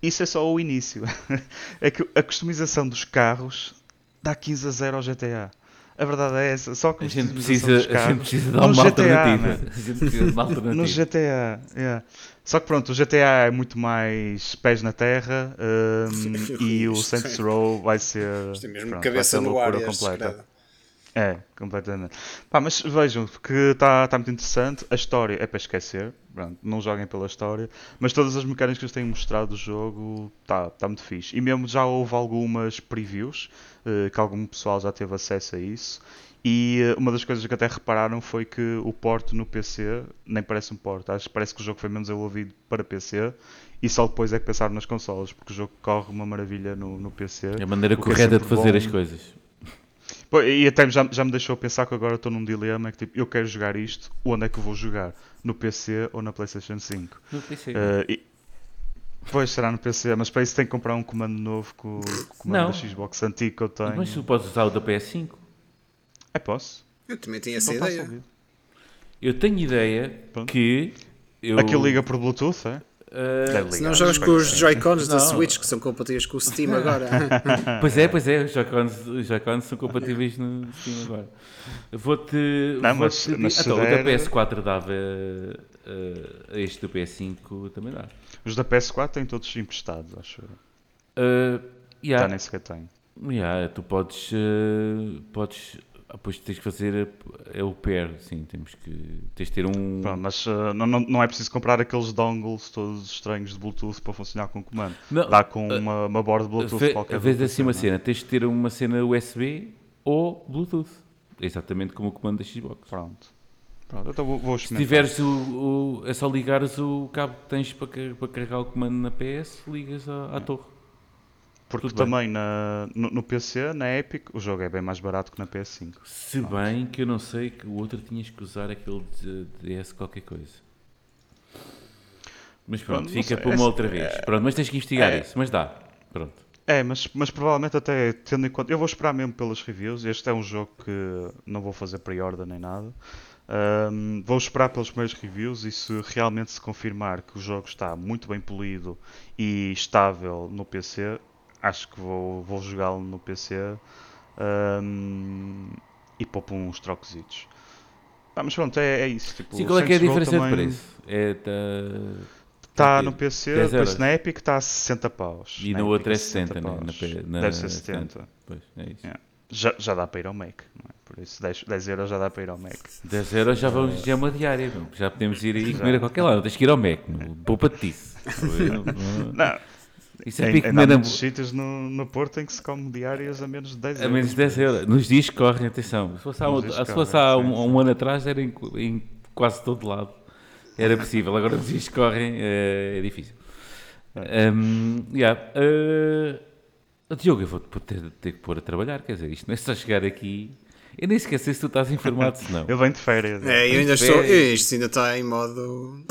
Isso é só o início. é que a customização dos carros dá 15 a 0 ao GTA. A verdade é essa, só que a gente precisa, a gente precisa dar uma GTA, alternativa. Né? A gente precisa de uma alternativa. No GTA, yeah. Só que pronto, o GTA é muito mais pés na terra um, e o Saints Row vai ser, é mesmo pronto, cabeça no ar completa. É, completamente. Pá, mas vejam que está tá muito interessante. A história é para esquecer. Pronto, não joguem pela história. Mas todas as mecânicas que eles têm mostrado do jogo está tá muito fixe. E mesmo já houve algumas previews uh, que algum pessoal já teve acesso a isso. E uh, uma das coisas que até repararam foi que o porto no PC nem parece um porto. Acho que parece que o jogo foi menos desenvolvido para PC e só depois é que pensaram nas consolas, porque o jogo corre uma maravilha no, no PC. É a maneira correta é de fazer bom. as coisas. Pô, e até já, já me deixou pensar que agora estou num dilema que tipo, eu quero jogar isto, onde é que vou jogar? No PC ou na PlayStation 5? No PC. Uh, e, pois será no PC, mas para isso tem que comprar um comando novo com, com o comando Não. da Xbox antigo que eu tenho. Mas tu podes usar o da PS5? É, posso. Eu também tenho essa Não ideia. Eu tenho ideia Pronto. que. Eu... Aquilo liga por Bluetooth, é? Uh, se não jogas com os Joy-Cons da Switch, que são compatíveis com o Steam agora. pois é, pois é, os Joy-Cons Joy são compatíveis no Steam agora. Vou-te. Vou mas, mas então, der... o da PS4 dava uh, este do PS5 também dá. Os da PS4 têm todos emprestados, acho. Uh, yeah. Já nem sequer tem. Yeah, tu podes, uh, podes depois tens que fazer é o pair, sim, temos que tens de ter um. Pronto, mas uh, não, não, é preciso comprar aqueles dongles todos estranhos de Bluetooth para funcionar com comando. Não, Dá com uh, uma, uma borda de Bluetooth ve, qualquer. Vez assim uma cena, tens de ter uma cena USB ou Bluetooth. Exatamente como o comando da Xbox. Pronto. Pronto, então vou, vou Se tiveres o, o, é só ligares o cabo que tens para, para carregar o comando na PS, ligas à, à torre. Porque Tudo também na, no, no, PC, na Epic, o jogo é bem mais barato que na PS5. Se bem que eu não sei que o outro tinhas que usar aquele de DS qualquer coisa. Mas pronto, pronto fica para uma é, outra vez. É, pronto, mas tens que investigar é, isso, mas dá. Pronto. É, mas, mas provavelmente até tendo em conta. Eu vou esperar mesmo pelas reviews. Este é um jogo que não vou fazer pre-order nem nada. Um, vou esperar pelos primeiros reviews e se realmente se confirmar que o jogo está muito bem polido e estável no PC, acho que vou, vou jogá-lo no PC um, e poupo uns troquesitos. Ah, mas pronto, é, é isso. Tipo, Sim, qual é que é a diferença também... de preço? É, tá... Está no PC, depois na Epic está a 60 paus. E no outro é 60, 60 né? na, na, Deve ser 70. 70. Pois, é isso. Yeah. Já, já dá para ir ao Mac, é? Por isso 10, 10 euros já dá para ir ao Mac. 10 euros já, vamos, já é uma diária, já podemos ir e comer a qualquer lado, tens que ir ao Mac, poupa-te isso. não, isso é pico comer muitos sítios no, no Porto em que se come diárias a menos de 10 euros. A menos de 10 euros. Nos dias que correm, atenção. Se fosse há, um, se fosse há um, um, ano atrás, era em, em, quase todo lado. Era possível. Agora, nos dias que correm, é, é difícil. Um, yeah. uh, Diogo, eu vou ter, ter que pôr a trabalhar. Quer dizer, isto não é só chegar aqui. Eu nem esqueci se tu estás informado, se não. eu venho de férias. É, eu ainda estou. Isto ainda está em modo.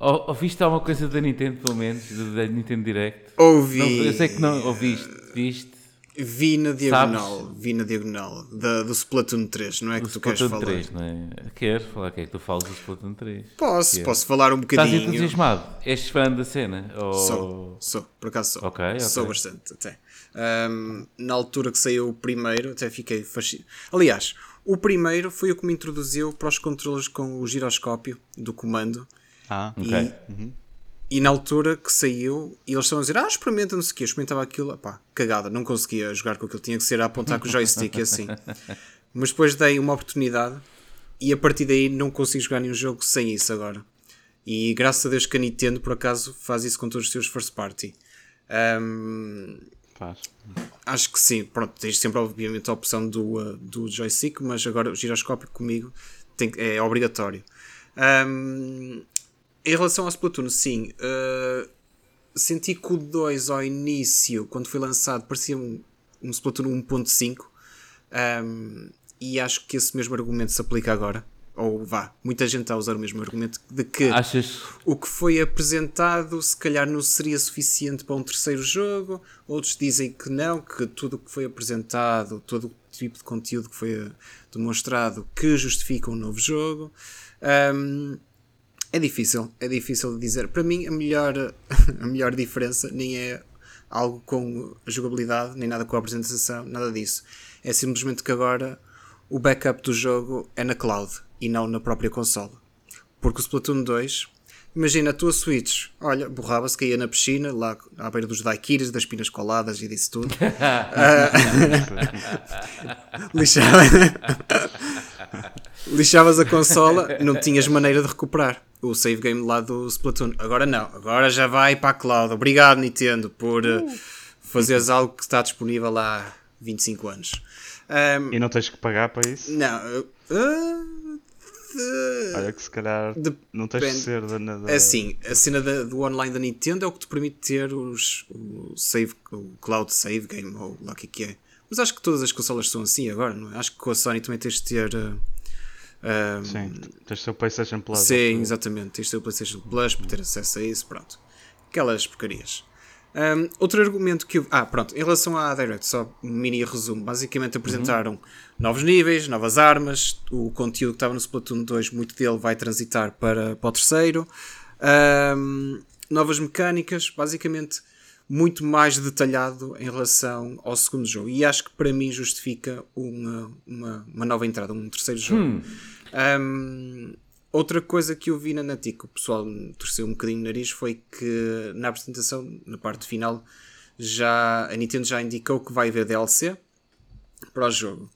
Ouviste alguma coisa da Nintendo, pelo menos? Da Nintendo Direct? Ouvi. Não, eu sei que não ouviste. Viste? Vi na diagonal. Sabes? Vi na diagonal. Da, do Splatoon 3, não é que tu Splatoon queres falar? 3, não é? Queres falar? que é que tu falas do Splatoon 3? Posso, posso falar um bocadinho. Estás entusiasmado? És fã da cena? Ou... Sou, sou, por acaso sou. Ok, okay. Sou bastante, até. Um, na altura que saiu o primeiro, até fiquei fascinado. Aliás, o primeiro foi o que me introduziu para os controles com o giroscópio do comando ah, ok. E, uhum. e na altura que saiu, e eles estavam a dizer: Ah, experimenta, não sei o quê. Eu experimentava aquilo, pá, cagada, não conseguia jogar com aquilo, tinha que ser a apontar com o joystick e assim. Mas depois dei uma oportunidade e a partir daí não consigo jogar nenhum jogo sem isso agora. E graças a Deus que a Nintendo, por acaso, faz isso com todos os seus first party. Um, faz. Acho que sim. Pronto, tens sempre, obviamente, a opção do, uh, do joystick, mas agora o giroscópio comigo tem, é obrigatório. Um, em relação ao Splatoon, sim. Uh, senti que o 2 ao início, quando foi lançado, parecia um, um Splatoon 1.5. Um, e acho que esse mesmo argumento se aplica agora. Ou vá, muita gente está a usar o mesmo argumento de que Achas... o que foi apresentado se calhar não seria suficiente para um terceiro jogo. Outros dizem que não, que tudo o que foi apresentado, todo o tipo de conteúdo que foi demonstrado, que justifica um novo jogo. Um, é difícil, é difícil de dizer. Para mim, a melhor, a melhor diferença nem é algo com a jogabilidade, nem nada com a apresentação, nada disso. É simplesmente que agora o backup do jogo é na cloud e não na própria console. Porque o Splatoon 2, Imagina a tua Switch, olha, borrava-se, caía na piscina, lá à beira dos daiquiris, das pinas coladas e disso tudo. uh, lixava... Lixavas a consola, não tinhas maneira de recuperar o save game lá do Splatoon. Agora não, agora já vai para a cloud. Obrigado, Nintendo, por uh, fazeres algo que está disponível há 25 anos. Um, e não tens que pagar para isso? Não. Uh, Olha que se calhar não tens de ser da, da... Assim, a cena da, do online da Nintendo é o que te permite ter os, o save, o cloud save game, ou lá o que é que é. Mas acho que todas as consolas são assim agora, não é? Acho que com a Sony também tens de ter. Uh, um, sim, tens o PlayStation Plus. Sim, exatamente. Tens o PlayStation Plus para ter acesso a isso, pronto. Aquelas porcarias. Um, outro argumento que eu. Ah, pronto, em relação à Direct, só um mini resumo. Basicamente apresentaram uhum. novos níveis, novas armas, o conteúdo que estava no Splatoon 2, muito dele vai transitar para, para o terceiro. Um, novas mecânicas, basicamente muito mais detalhado em relação ao segundo jogo. E acho que para mim justifica uma, uma, uma nova entrada, um terceiro jogo. Hum. Um, Outra coisa que eu vi na Natic, o pessoal torceu um bocadinho o nariz, foi que na apresentação, na parte final, já, a Nintendo já indicou que vai haver DLC para o jogo.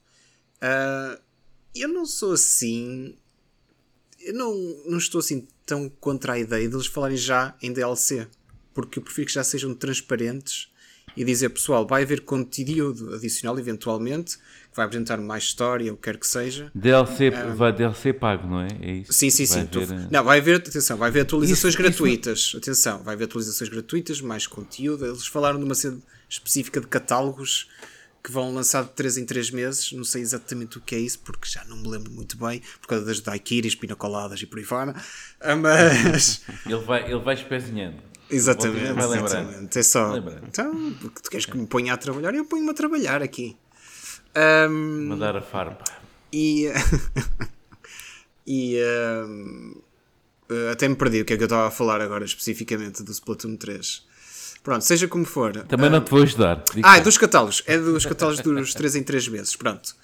Uh, eu não sou assim. Eu não, não estou assim tão contra a ideia de eles falarem já em DLC, porque eu prefiro que já sejam transparentes e dizer pessoal, vai haver conteúdo adicional eventualmente vai apresentar mais história, o que quer que seja. DLC, um, vai DLC pago, não é? é isso? Sim, sim, sim. Haver... Tu, não, vai haver, atenção, vai haver atualizações isso, gratuitas. Isso... Atenção, vai haver atualizações gratuitas, mais conteúdo. Eles falaram de uma cena específica de catálogos que vão lançar de 3 em 3 meses. Não sei exatamente o que é isso, porque já não me lembro muito bem, por causa das daiquiris, pinacoladas e por aí fora. Ah, mas. ele vai, ele vai espezinhando. Exatamente, vai exatamente. É só. Então, tu queres que me ponha a trabalhar? Eu ponho-me a trabalhar aqui. Um, Mandar a farpa. E. e. Um, até me perdi o que é que eu estava a falar agora especificamente do Splatoon 3. Pronto, seja como for. Também não te vou ajudar. Ah, é dos catálogos. É dos catálogos dos 3 em 3 meses. Pronto.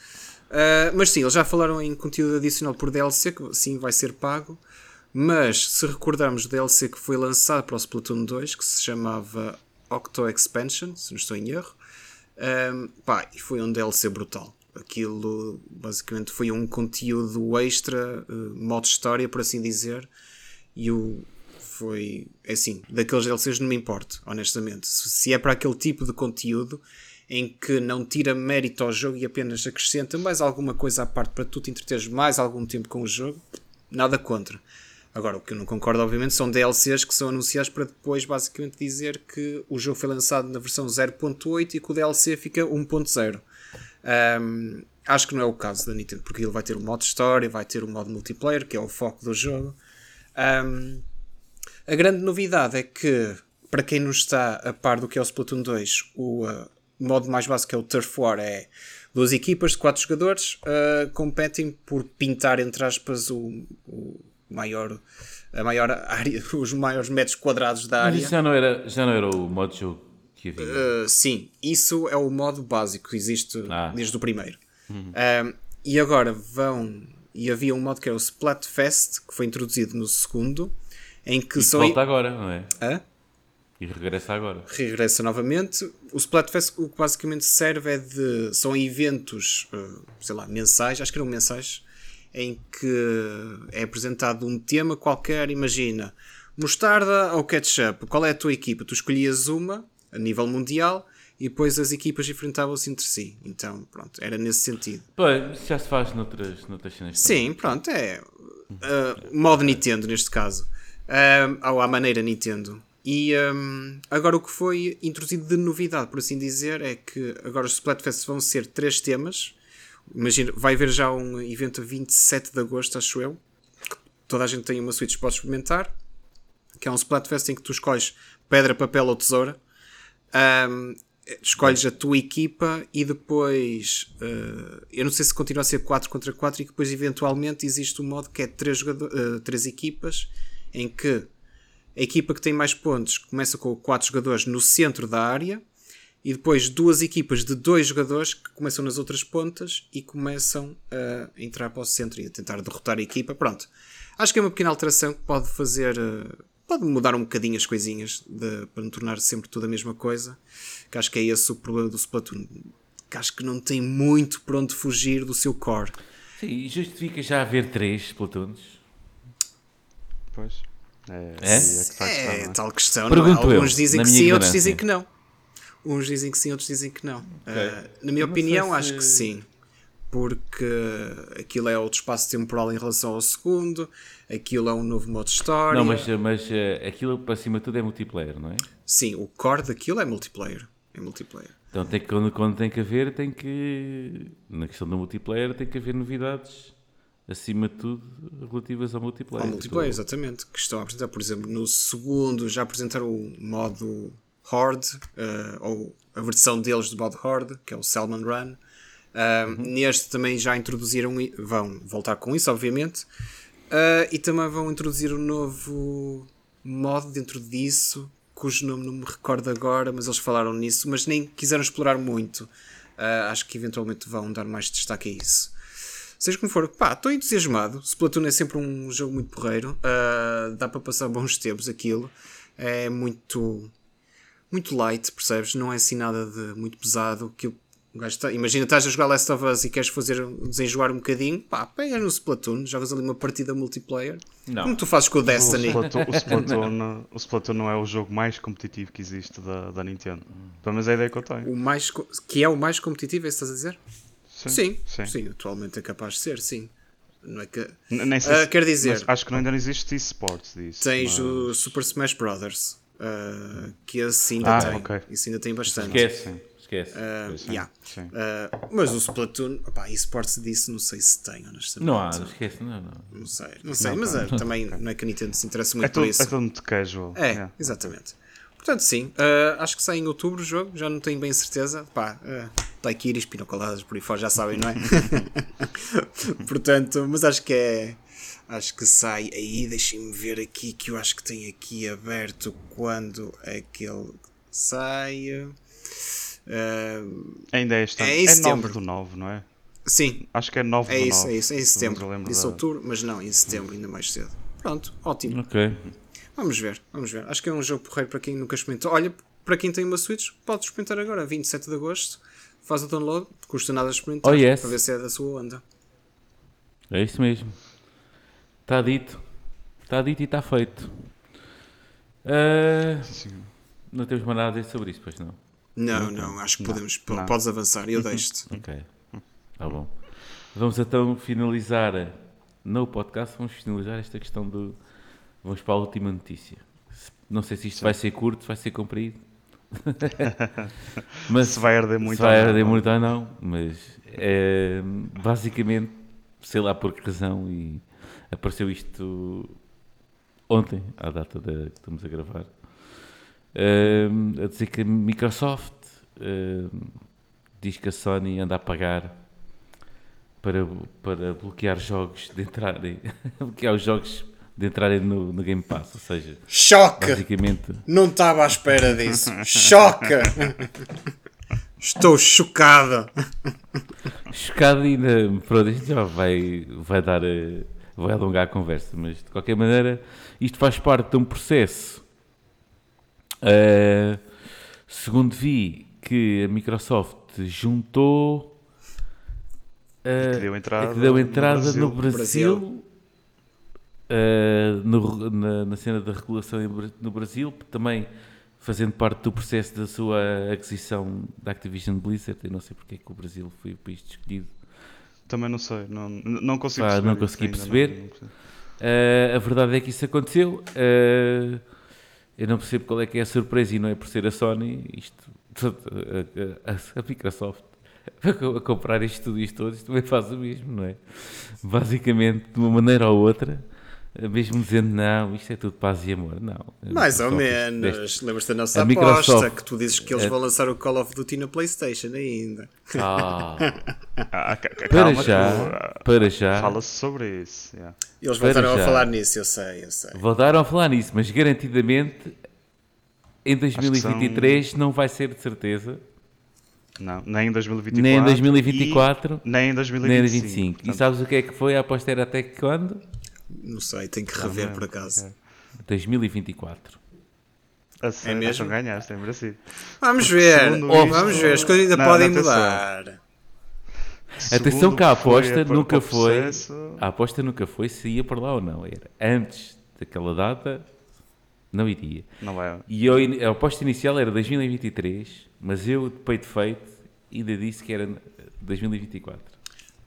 Uh, mas sim, eles já falaram em conteúdo adicional por DLC, que sim vai ser pago. Mas se recordarmos o DLC que foi lançado para o Splatoon 2, que se chamava Octo Expansion, se não estou em erro, um, pá, e foi um DLC brutal. Aquilo basicamente foi um conteúdo extra, uh, modo história, por assim dizer. E o foi é assim, daqueles DLCs não me importa, honestamente. Se é para aquele tipo de conteúdo em que não tira mérito ao jogo e apenas acrescenta mais alguma coisa à parte para tu te entreteres mais algum tempo com o jogo, nada contra. Agora, o que eu não concordo, obviamente, são DLCs que são anunciados para depois, basicamente, dizer que o jogo foi lançado na versão 0.8 e que o DLC fica 1.0. Um, acho que não é o caso da Nintendo, porque ele vai ter o modo história, vai ter o modo multiplayer, que é o foco do jogo. Um, a grande novidade é que, para quem não está a par do que é o Splatoon 2, o uh, modo mais básico, é o Turf War, é duas equipas de quatro jogadores uh, competem por pintar, entre aspas, o maior, a maior área, os maiores metros quadrados da área. Mas isso já não era, já não era o modo de jogo que havia? Uh, sim, isso é o modo básico que existe ah. desde o primeiro. Uhum. Uh, e agora vão. E havia um modo que é o Splatfest, que foi introduzido no segundo, em que e só. volta agora, não é? Hã? E regressa agora. Regressa novamente. O Splatfest o que basicamente serve é de. São eventos, uh, sei lá, mensais, acho que eram mensais, em que é apresentado um tema qualquer, imagina, mostarda ou ketchup, qual é a tua equipa? Tu escolhias uma, a nível mundial, e depois as equipas enfrentavam-se entre si. Então, pronto, era nesse sentido. Pois, já se faz noutras, noutras cenas. Sim, pronto, é uh, modo Nintendo neste caso. Uh, ou à maneira Nintendo. E um, agora o que foi introduzido de novidade, por assim dizer, é que agora os Splatfest vão ser três temas Imagina, vai haver já um evento a 27 de agosto, acho eu. Toda a gente tem uma Switch pode experimentar. Que é um Splatfest em que tu escolhes pedra, papel ou tesoura. Um, escolhes a tua equipa e depois uh, eu não sei se continua a ser 4 contra 4 e que depois eventualmente existe um modo que é 3, uh, 3 equipas em que a equipa que tem mais pontos começa com 4 jogadores no centro da área e depois duas equipas de dois jogadores que começam nas outras pontas e começam a entrar para o centro e a tentar derrotar a equipa. Pronto. Acho que é uma pequena alteração que pode fazer, eh, pode mudar um bocadinho as coisinhas de, para não tornar sempre tudo a mesma coisa. Que acho que é esse o problema do Splatoon. Que acho que não tem muito para onde fugir do seu core. Sim, e justifica já haver três Splatoons. Pois. É, é, é, é tal questão. Não é? Alguns eu, dizem que sim, outros dizem que não. Uns dizem que sim, outros dizem que não. Okay. Uh, na minha opinião, acho que sim. Porque aquilo é outro espaço temporal em relação ao segundo, aquilo é um novo modo de história. Não, mas, mas uh, aquilo para cima de tudo é multiplayer, não é? Sim, o core daquilo é multiplayer. É multiplayer. Então tem que, quando, quando tem que haver, tem que. Na questão do multiplayer, tem que haver novidades acima de tudo, relativas ao multiplayer. Ao multiplayer, exatamente. Que estão a apresentar, por exemplo, no segundo já apresentaram o modo Horde, uh, ou a versão deles do modo Horde, que é o Salmon Run. Uh, uhum. Neste também já introduziram, vão voltar com isso, obviamente. Uh, e também vão introduzir um novo modo dentro disso, cujo nome não me recordo agora, mas eles falaram nisso, mas nem quiseram explorar muito. acho que eventualmente vão dar mais destaque a isso. Seja como for, pá, estou entusiasmado. Splatoon é sempre um jogo muito porreiro. Uh, dá para passar bons tempos aquilo. É muito. Muito light, percebes? Não é assim nada de muito pesado. Que tá, imagina, estás a jogar Last of Us e queres fazer desenjoar um bocadinho, pá, pegas no Splatoon, jogas ali uma partida multiplayer. Não. Como tu fazes com o Destiny? O Splatoon, o Splatoon, o Splatoon não é o jogo mais competitivo que existe da, da Nintendo. Pelo menos é a ideia que eu tenho. O mais, que é o mais competitivo, é isso que estás a dizer? Sim, sim, sim, sim, atualmente é capaz de ser, sim. Não é que. Nem sei uh, quer dizer. Acho que ainda não existe esportes disso. Tens mas... o Super Smash Brothers, uh, que esse ainda ah, tem. Okay. Isso ainda tem bastante. Esquece, esquece. Uh, yeah. uh, mas o Splatoon, opá, esportes disso não sei se tem, honestamente. Não há, esquece, não, não. Não sei, não sei, não, mas não, também não é que a Nintendo se interessa muito é por isso. É tudo muito casual. É, yeah. exatamente. Portanto, sim, uh, acho que sai em outubro o jogo, já não tenho bem certeza. Pá, uh, Taikiris, pinocoladas, por aí fora, já sabem, não é? Portanto, mas acho que é. Acho que sai aí, deixem-me ver aqui, que eu acho que tem aqui aberto quando é que ele sai. Uh, Ainda é este ano. É, em é setembro. 9 do 9, não é? Sim. Acho que é 9 é do isso, 9. É isso, é em setembro. Disse outubro, mas não, em setembro, ainda mais cedo. Pronto, ótimo. Ok. Vamos ver, vamos ver. Acho que é um jogo porreiro para quem nunca experimentou. Olha, para quem tem uma Switch, pode experimentar agora, 27 de agosto. Faz o download, custa nada experimentar. Oh, yes. Para ver se é da sua onda. É isso mesmo. Está dito. Está dito e está feito. Uh, não temos mais nada a dizer sobre isso, pois não? Não, não, acho que podemos. Não. Podes avançar, eu deixo-te. ok. Está bom. Vamos então finalizar no podcast, vamos finalizar esta questão do Vamos para a última notícia. Não sei se isto Sim. vai ser curto, vai ser comprido. mas se vai arder muito se vai arder muito ou não, mas é, basicamente, sei lá por que razão, e apareceu isto ontem, à data da que estamos a gravar, a dizer que a Microsoft diz que a Sony anda a pagar para, para bloquear jogos de entrarem, bloquear os jogos de entrarem no, no Game Pass, ou seja, choque! Basicamente... Não estava à espera disso. Choque! Estou. Chocado e ainda, pronto, isto já vai, vai dar, eh, vai alongar a conversa, mas de qualquer maneira, isto faz parte de um processo. Uh, segundo vi que a Microsoft juntou uh, que deu entrada, que deu entrada no Brasil, no Brasil, Brasil uh, no, na, na, cena da regulação no Brasil, também fazendo parte do processo da sua aquisição da Activision Blizzard. Eu não sei porque é que o Brasil foi o país escolhido. Também não sei, não, não consigo ah, perceber. Não consegui perceber. Não, uh, a verdade é que isso aconteceu. Uh, eu não percebo qual é que é a surpresa e não é por ser a Sony, isto, a, a, a Microsoft a comprar isto tudo isto todo, isto também faz o mesmo, não é? Basicamente, de uma maneira ou outra, mesmo dizendo não, isto é tudo paz e amor, não. Mais ou menos. Lembras-te da nossa a aposta Microsoft, que tu dizes que eles vão lançar o Call of Duty na PlayStation ainda. Ah, ah para já, tu, para já. Fala-se sobre isso. Yeah. Eles voltaram a falar nisso, eu sei, eu sei. Voltaram a falar nisso, mas garantidamente em 2023 são... não vai ser de certeza. Não, nem em 2024. Nem em 2024. nem em 2025. Nem em 2025. Portanto... E sabes o que é que foi? A aposta era até quando? Não sei, tenho que rever por acaso. 2024. A sério, é mesmo? ganhaste, é merecido. Vamos ver, vamos ver, as coisas ainda não, podem mudar. Atenção que a aposta nunca foi. A aposta nunca foi se ia para lá ou não. Era antes daquela data, não iria. Não vai. E eu, a aposta inicial era 2023, mas eu, de peito feito, ainda disse que era 2024.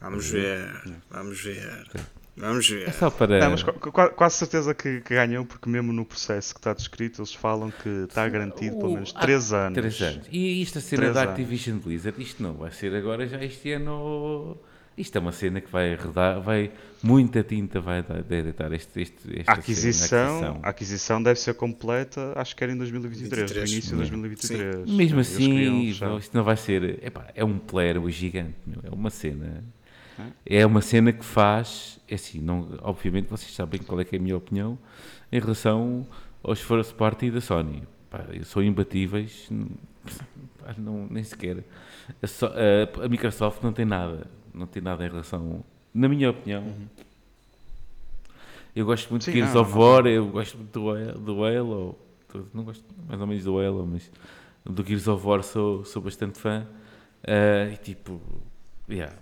Vamos ver, vamos ver. Vamos ver. É só para. Não, mas quase certeza que, que ganhou, porque mesmo no processo que está descrito, eles falam que está garantido pelo menos 3 anos. 3 anos. E isto a cena da Activision anos. Blizzard, isto não vai ser agora já este ano. Isto é uma cena que vai rodar, vai muita tinta vai deitar este, este, esta a aquisição, cena, a aquisição deve ser completa, acho que era em 2023, 23, no início de 2023. Sim. Mesmo assim, isto não vai ser, epá, é um player gigante, é uma cena é uma cena que faz, é assim, não, obviamente vocês sabem qual é, é a minha opinião em relação aos first party da Sony. Pá, são imbatíveis, não, nem sequer. A, a, a, Microsoft não tem nada, não tem nada em relação, na minha opinião. Uhum. Eu gosto muito Sim, de Gears of War, eu gosto muito do, do Halo, não gosto mais ou menos do Halo, mas do Gears of War sou, sou bastante fã. Uh, e tipo, yeah,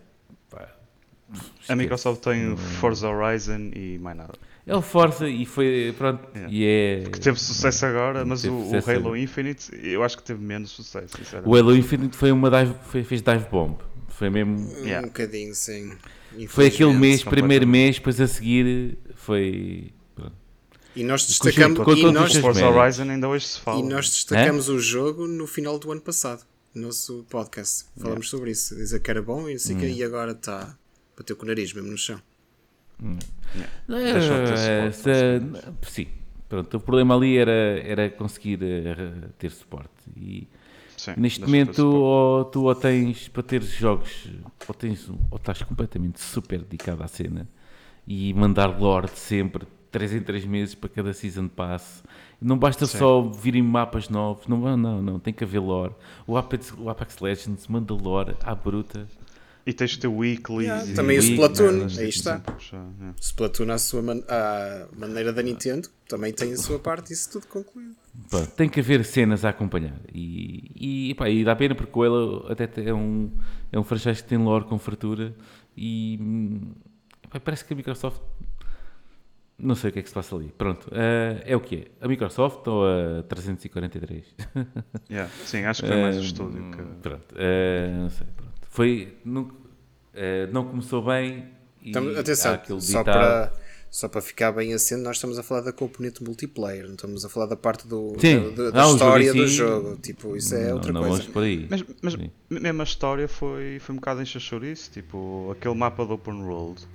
a Microsoft tem o Forza Horizon e mais nada. É o Forza e foi. Pronto. Yeah. E é... Que teve sucesso agora, mas o, o, Halo Infinite eu acho que teve menos sucesso. O Halo Infinite foi uma dive, foi, fez dive bomb. Foi mesmo. Yeah. Um bocadinho, sim. Foi aquele mês, primeiro mês, depois a seguir foi. E nós destacamos com, e nós, Forza Horizon ainda hoje se fala. E nós destacamos é? o jogo no final do ano passado, no nosso podcast. Falamos yeah. sobre isso. Dizer que era bom e, assim, hum. e agora está bateu com o nariz mesmo no chão. Hum. É, sim, pronto, o problema ali era, era conseguir uh, ter suporte. E sim, neste momento, ou, tu ou tens para ter jogos, ou, tens, ou estás completamente super dedicado à cena e mandar lore de sempre, 3 em 3 meses para cada season pass. Não basta sim. só virem mapas novos, não, não, não, tem que haver lore. O Apex, o Apex Legends manda lore à bruta e tens de ter weekly. Yeah, também o Splatoon, aí está. yeah. Splatoon, à sua man à maneira da Nintendo, também tem a sua parte, isso tudo concluído. Pá, tem que haver cenas a acompanhar. E, e, pá, e dá pena porque o Halo até é um, é um franchise que tem lore com fartura e pá, parece que a Microsoft. Não sei o que é que se passa ali. Pronto, uh, é o que é? A Microsoft ou a 343? yeah, sim, acho que foi mais o estúdio. Que... Pronto, uh, não sei. Pronto. Foi, não, eh, não começou bem. E estamos, atenção, só para, só para ficar bem acendo, nós estamos a falar da componente multiplayer, não estamos a falar da parte do, Sim. da, da, história do jogo. Tipo, isso é não, outra não coisa. Por aí. Mas, mas mesmo a história foi, foi um bocado enxachorice, tipo, aquele mapa do open world.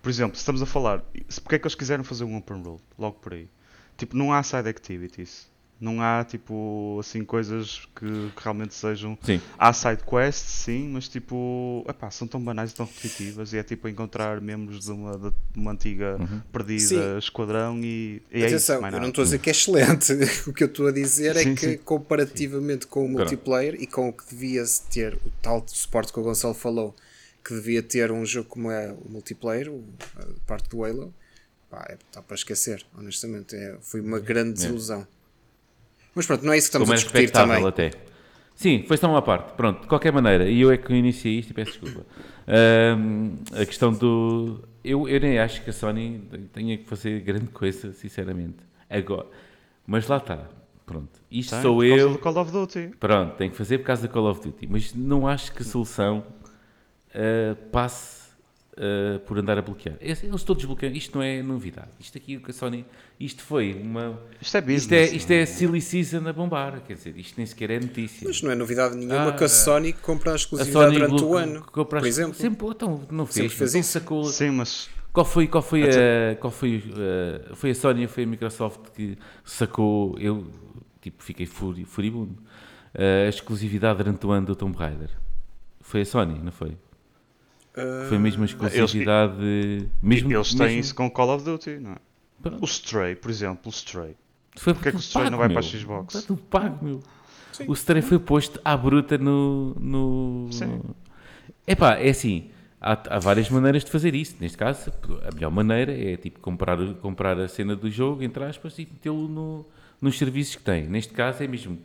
Por exemplo, se estamos a falar, porque é que eles quiseram fazer um open world? Logo por aí. Tipo, não há side activities. Não há tipo assim coisas que, que realmente sejam. Sim. Há side quests, sim, mas tipo. Epá, são tão banais e tão repetitivas. E é tipo encontrar membros de uma, de uma antiga uhum. perdida sim. esquadrão e, e Atenção, é isso, eu não estou a dizer que é excelente. o que eu estou a dizer é sim, que sim. comparativamente com o multiplayer e com o que devia ter, o tal suporte que o Gonçalo falou, que devia ter um jogo como é o multiplayer, a parte do Halo, pá, é, está para esquecer, honestamente. É, foi uma grande desilusão. É. Mas pronto, não é isso que estamos a discutir também. Até. Sim, foi só uma parte. Pronto, de qualquer maneira, e eu é que iniciei isto e peço desculpa. Um, a questão do. Eu, eu nem acho que a Sony tenha que fazer grande coisa, sinceramente. Agora. Mas lá está. Pronto. Isto tem, sou por eu. Do Call of Duty. Pronto, tem que fazer por causa da Call of Duty. Mas não acho que a solução uh, passe uh, por andar a bloquear. Eles todos bloqueiam. Isto não é novidade. Isto aqui, a Sony, isto foi uma. Isto é business. Isto é, isto é silly season a bombar. Quer dizer, isto nem sequer é notícia. Mas não é novidade nenhuma ah, que a Sony compra a exclusividade a durante o ano. Compra por exemplo. Sempre, então, não fez. Sempre fez então, isso. Sacou, Sim, mas. Qual foi, qual foi, a, qual foi, a, foi a Sony ou foi a Microsoft que sacou, eu tipo, fiquei furibundo, a exclusividade durante o ano do Tomb Raider? Foi a Sony, não foi? Foi mesmo a exclusividade. Eles, mesmo, eles têm mesmo... isso com Call of Duty, não é? O Stray, por exemplo, o Stray. Foi Porquê é que o Stray pago, não vai meu. para a Xbox? Foi tudo pago, meu. O Stray foi posto à bruta no. no... Sim. Epá, é assim. há, há, várias maneiras de fazer isso. Neste caso, a melhor maneira é tipo comprar, comprar a cena do jogo, entre aspas, e metê-lo no, nos serviços que tem. Neste caso é mesmo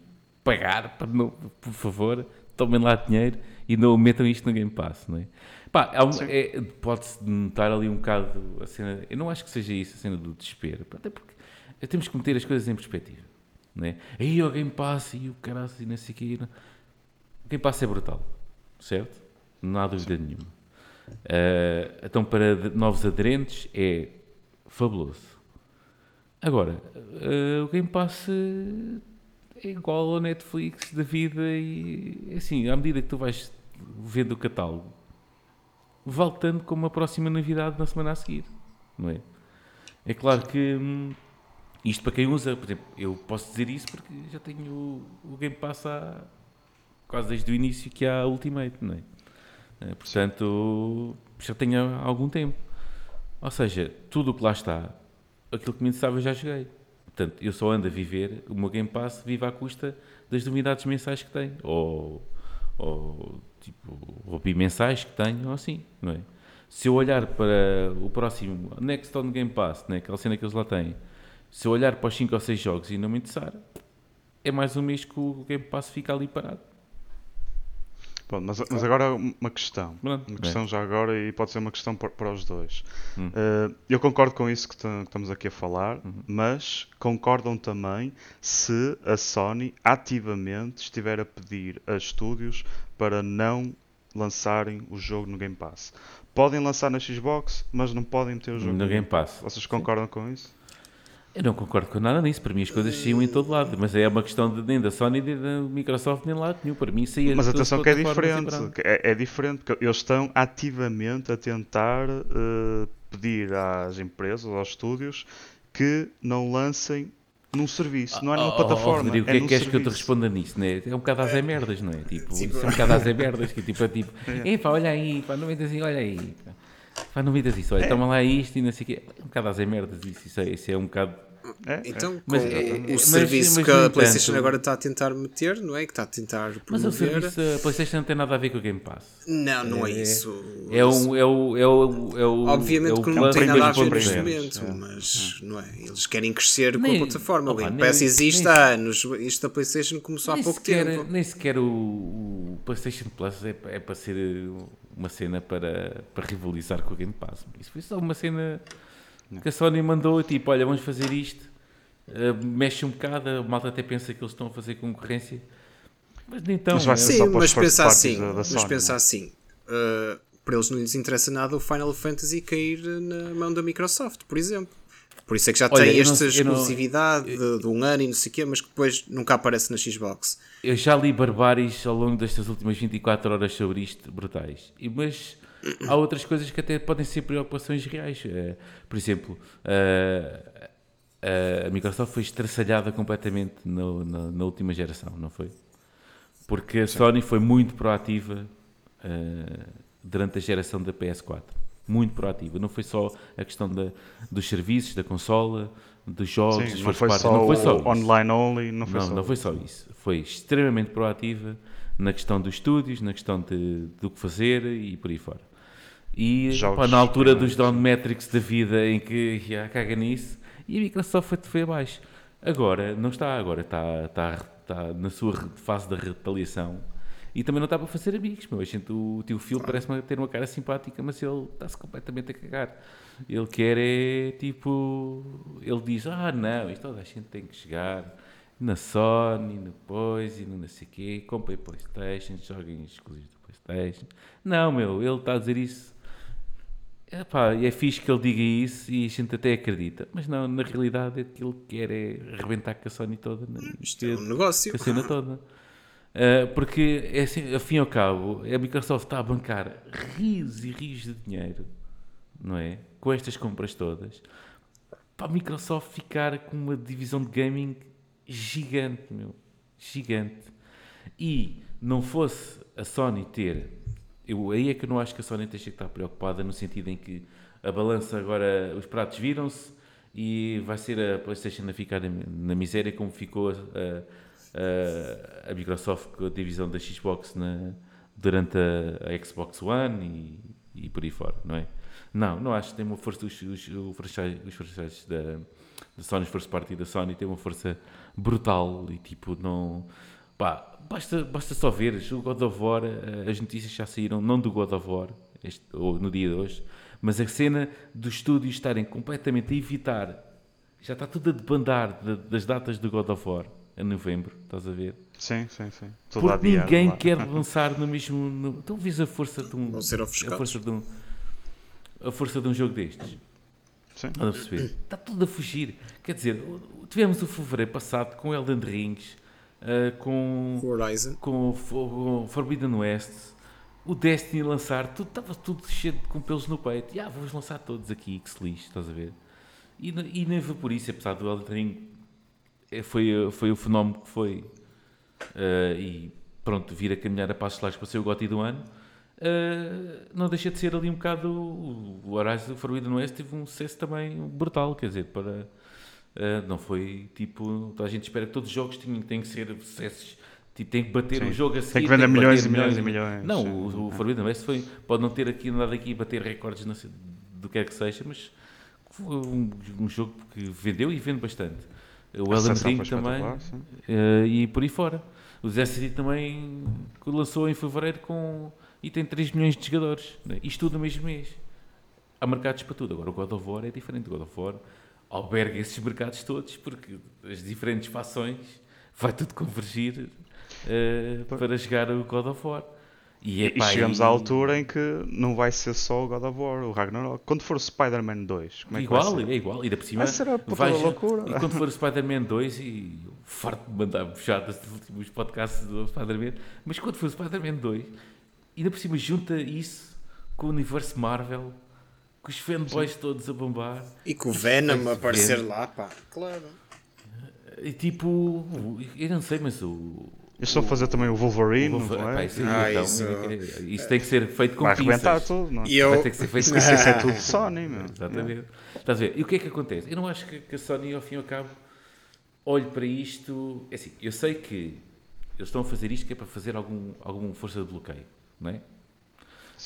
pagar, para não, por favor, tomem lá dinheiro e não metam isto no Game Pass, não é? Pá, é, pode-se notar ali um bocado a cena. Eu não acho que seja isso, a cena do desespero. Até porque temos que meter as coisas em perspectiva. Não é? Aí o Game Pass e o caralho e não sei o que. O Game Pass é brutal, certo? Não há dúvida nenhuma. Uh, então, para novos aderentes, é fabuloso. Agora, uh, o Game Pass é igual ao Netflix da vida e, assim, à medida que tu vais vendo o catálogo, vale tanto como a próxima novidade na semana a seguir, não é? É claro que hum, isto para quem usa, por exemplo, eu posso dizer isso porque já tenho o, o Game Pass há quase desde o início que há Ultimate, não é? Eh, portanto, já tenho há algum tempo. Ou seja, tudo o que lá está, aquilo que me interessava já joguei. Portanto, eu só ando a viver, o meu Game Pass vive à custa das unidades mensais que tenho. Ou, ou tipo, ou bimensais que tenho, ou assim, não é? Se eu olhar para o próximo Next on Game Pass, né, aquela cena que eles lá têm, se eu olhar para os 5 ou 6 jogos e não me interessar, é mais um mês que o Game Pass fica ali parado. Bom, mas, mas, agora uma questão. Uma questão é. já agora e pode ser uma questão para, para os dois. Hum. Uh, eu concordo com isso que, que, estamos aqui a falar, uhum. mas concordam também se a Sony ativamente estiver a pedir a estúdios para não lançarem o jogo no Game Pass. Podem lançar na Xbox, mas não podem meter o jogo no, no Game Pass. Vocês concordam Sim. com isso? Eu não concordo com nada nisso. Para mim as coisas saíam em todo lado. Mas é uma questão de, nem da Sony, nem da Microsoft, nem lá nenhum. Para mim saía Mas atenção que é diferente. É, é, diferente. porque Eles estão ativamente a tentar uh, pedir às empresas, aos estúdios, que não lancem num serviço, não é numa oh, plataforma. Oh, Rodrigo, o que é que queres que eu te responda nisso? Né? É um bocado às é merdas, não é? Tipo, Sim, é um bocado às merdas, que tipo, é tipo, é. pá, olha aí, pá, não me assim, olha aí. Pá. Pá, não me isso, olha, é. toma lá isto e não sei o quê. Um bocado às merdas, isso, isso, é, isso é um bocado é, então, mas, é, o mas, serviço mas, que a PlayStation entanto, agora está a tentar meter, não é? Que está a tentar promover. Mas o serviço, a PlayStation não tem nada a ver com o Game Pass. Não, não é, é isso. É o, é o, é o, é o Obviamente é que não tem nada a ver neste momento, mas não é? Eles querem crescer nem, com a plataforma. Opa, o Game Pass existe há anos. Isto da PlayStation começou há pouco sequer, tempo. Nem sequer o, o PlayStation Plus é, é para ser uma cena para, para rivalizar com o Game Pass. Isso foi só uma cena que a Sony mandou, tipo, olha, vamos fazer isto uh, mexe um bocado, a malta até pensa que eles estão a fazer concorrência, mas nem tão. Mas Sim, mas pensa assim, da, da mas Sony, pensa assim, uh, para eles não lhes interessa nada o Final Fantasy cair na mão da Microsoft, por exemplo. Por isso é que já Olha, tem esta não, exclusividade não, de, de, um ano e não sei o quê, mas que depois nunca aparece na Xbox. Eu já li barbáries ao longo destas últimas 24 horas sobre isto, brutais. E, mas há outras coisas que até podem ser preocupações reais. Uh, por exemplo, uh, a Microsoft foi estraçalhada completamente no, na, na, última geração, não foi? Porque a. Sony foi muito proativa durante a geração da PS4. Muito proativa. Não foi só a questão da, dos serviços, da consola, dos jogos, Sim, não, foi só não foi só online only, não foi não, só não foi só isso. Foi extremamente proativa na questão dos estúdios, na questão de, do que fazer e por aí fora. E pá, na altura dos down metrics da vida em que já caga nisso, e a Microsoft foi, abaixo. Agora, não está, agora está, está, está na sua fase da retaliação e também não está para fazer amigos. Meu. A gente, o tio Phil parece ter uma cara simpática, mas ele está-se completamente a cagar. Ele quer é tipo. Ele diz: Ah, não, isto toda a gente tem que chegar na Sony, no Poise, no não sei o quê, comprem PlayStation, joguem exclusivos do PlayStation. Não, meu, ele está a dizer isso Epá, é fixe que ele diga isso e a gente até acredita, mas não, na realidade é que ele quer é arrebentar com a Sony toda. Né? Isto é um negócio. Com a cena toda. Uh, porque, é assim, e ao cabo, a Microsoft está a bancar rios e rios de dinheiro, não é? Com estas compras todas, para a Microsoft ficar com uma divisão de gaming gigante, meu. Gigante. E não fosse a Sony ter eu, aí é que eu não acho que a Sony que estar preocupada no sentido em que a balança agora, os pratos viram-se e vai ser a PlayStation a ficar na miséria como ficou a, a, a Microsoft com a divisão da Xbox na, durante a, a, Xbox One e e por aí fora, não é? Não, não acho que tem uma força, os, os, os franchises, os da, da Sony, First Party da Sony, tem uma força brutal e tipo, não. Pá, basta, basta só ver o God of War, eh, as notícias já saíram, não do God of War, este, ou no dia de hoje, mas a cena dos estúdios estarem completamente a evitar, já está tudo a debandar de, das datas do God of War em novembro, estás a ver? Sim, sim, sim. Tudo Porque ninguém lá. quer lançar no mesmo. No, então vês a força de um. Vão ser a força de um. A força de um jogo destes. Sim. a? Está tudo a fugir. Quer dizer, tivemos o fevereiro passado com Elden Rings, uh, com, Horizon, com, o Forbidden West, o Destiny lançar, tudo, estava tudo cheio de, com pelos no peito. E ah, vamos lançar todos aqui, que se lixe, estás a ver? E, e nem foi por isso, apesar do Elden Ring, eh, foi, foi o fenómeno que foi. Uh, e pronto, vir a caminhar a passos largos para ser o GOTY do ano uh, não deixa de ser ali um bocado. O Horizon Forbidden West teve um sucesso também brutal, quer dizer, para. Uh, não foi tipo. A gente espera que todos os jogos têm, têm que ser sucessos. Tipo, tem que bater sim. o jogo a seguir. Tem que vender milhões e milhões e milhões. Não, o, o Forbidden West foi, pode não ter aqui nada aqui bater recordes não sei, do que é que seja, mas foi um, um jogo que vendeu e vende bastante. O Elden Ring também uh, e por aí fora. O City também lançou em fevereiro com e tem 3 milhões de jogadores. Né? Isto tudo no mesmo mês. Há mercados para tudo. Agora o God of War é diferente. O God of War alberga esses mercados todos porque as diferentes fações vai tudo convergir uh, para jogar o God of War. E, e chegamos e... à altura em que não vai ser só o God of War, o Ragnarok. Quando for o Spider-Man 2, como é igual, que vai ser? É igual, e da por cima. Ah, será vai, loucura. E quando for o Spider-Man 2, e farto de mandar puxadas dos últimos podcasts do Spider-Man, mas quando for o Spider-Man 2, e ainda por cima junta isso com o universo Marvel, com os fanboys Sim. todos a bombar. E com o Venom a aparecer lá, pá, claro. E tipo, eu não sei, mas o. Eles estão a fazer também o Wolverine, o Wolverine não é? Pá, isso, ah, então, isso... isso, tem que ser feito com Vai arrebentar tudo, não é? E eu... Vai ter que ser feito com Isso é tudo Sony, meu. Exatamente. Estás a ver? E o que é que acontece? Eu não acho que, que a Sony, ao fim e ao cabo, olhe para isto. É assim, eu sei que eles estão a fazer isto que é para fazer algum, alguma força de bloqueio não é?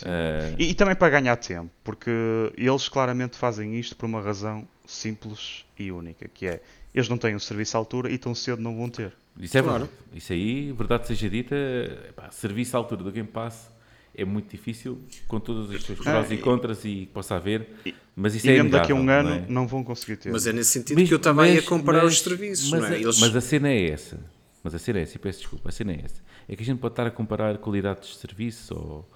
Uh... E, e, também para ganhar tempo, porque eles claramente fazem isto por uma razão simples e única, que é eles não têm um serviço à altura e tão cedo não vão ter. Isso é claro. verdade. Isso aí, verdade seja dita, pá, serviço à altura do Game Pass é muito difícil, com todos os seus prós ah, e contras e que possa haver, mas isso e é mesmo daqui a um ano não, é? não, vão conseguir ter. Mas é nesse sentido mas, que eu também ia comparar mas, os serviços, mas, não é? Eles... Mas a cena é essa. Mas a cena é essa, e peço desculpa, a cena é essa é que a gente pode estar a comparar qualidade de serviço ou,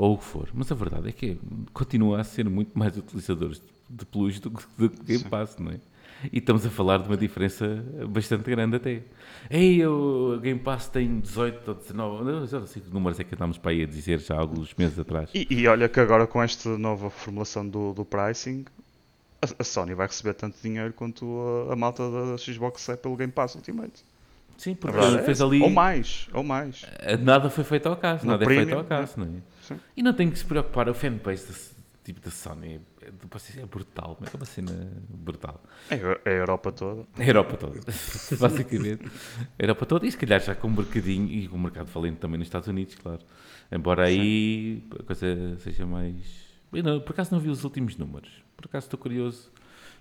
ou o que for, mas a verdade é que continua a ser muito mais utilizadores de plus do que do Game Pass, não é? E estamos a falar de uma diferença bastante grande até. Ei, o Game Pass tem 18 ou 19, não sei que números é que estamos para aí a dizer já há alguns meses atrás. E, e olha que agora com esta nova formulação do, do pricing, a, a, Sony vai receber tanto dinheiro quanto a, a malta da Xbox é pelo Game Pass Ultimate. Sim, porque é fez ali. Ou mais, ou mais. Eh, nada foi feito ao caso, no nada premium, é feito ao caso, não é? E não tem que se preocupar, o fanbase tipo da Sony é, é brutal, é uma cena brutal. É, é a Europa toda. É a Europa toda, basicamente. A Europa toda, e se calhar já com um mercadinho, e com o mercado valente também nos Estados Unidos, claro. Embora aí Sim. a coisa seja mais. Eu não, por acaso não vi os últimos números, por acaso estou curioso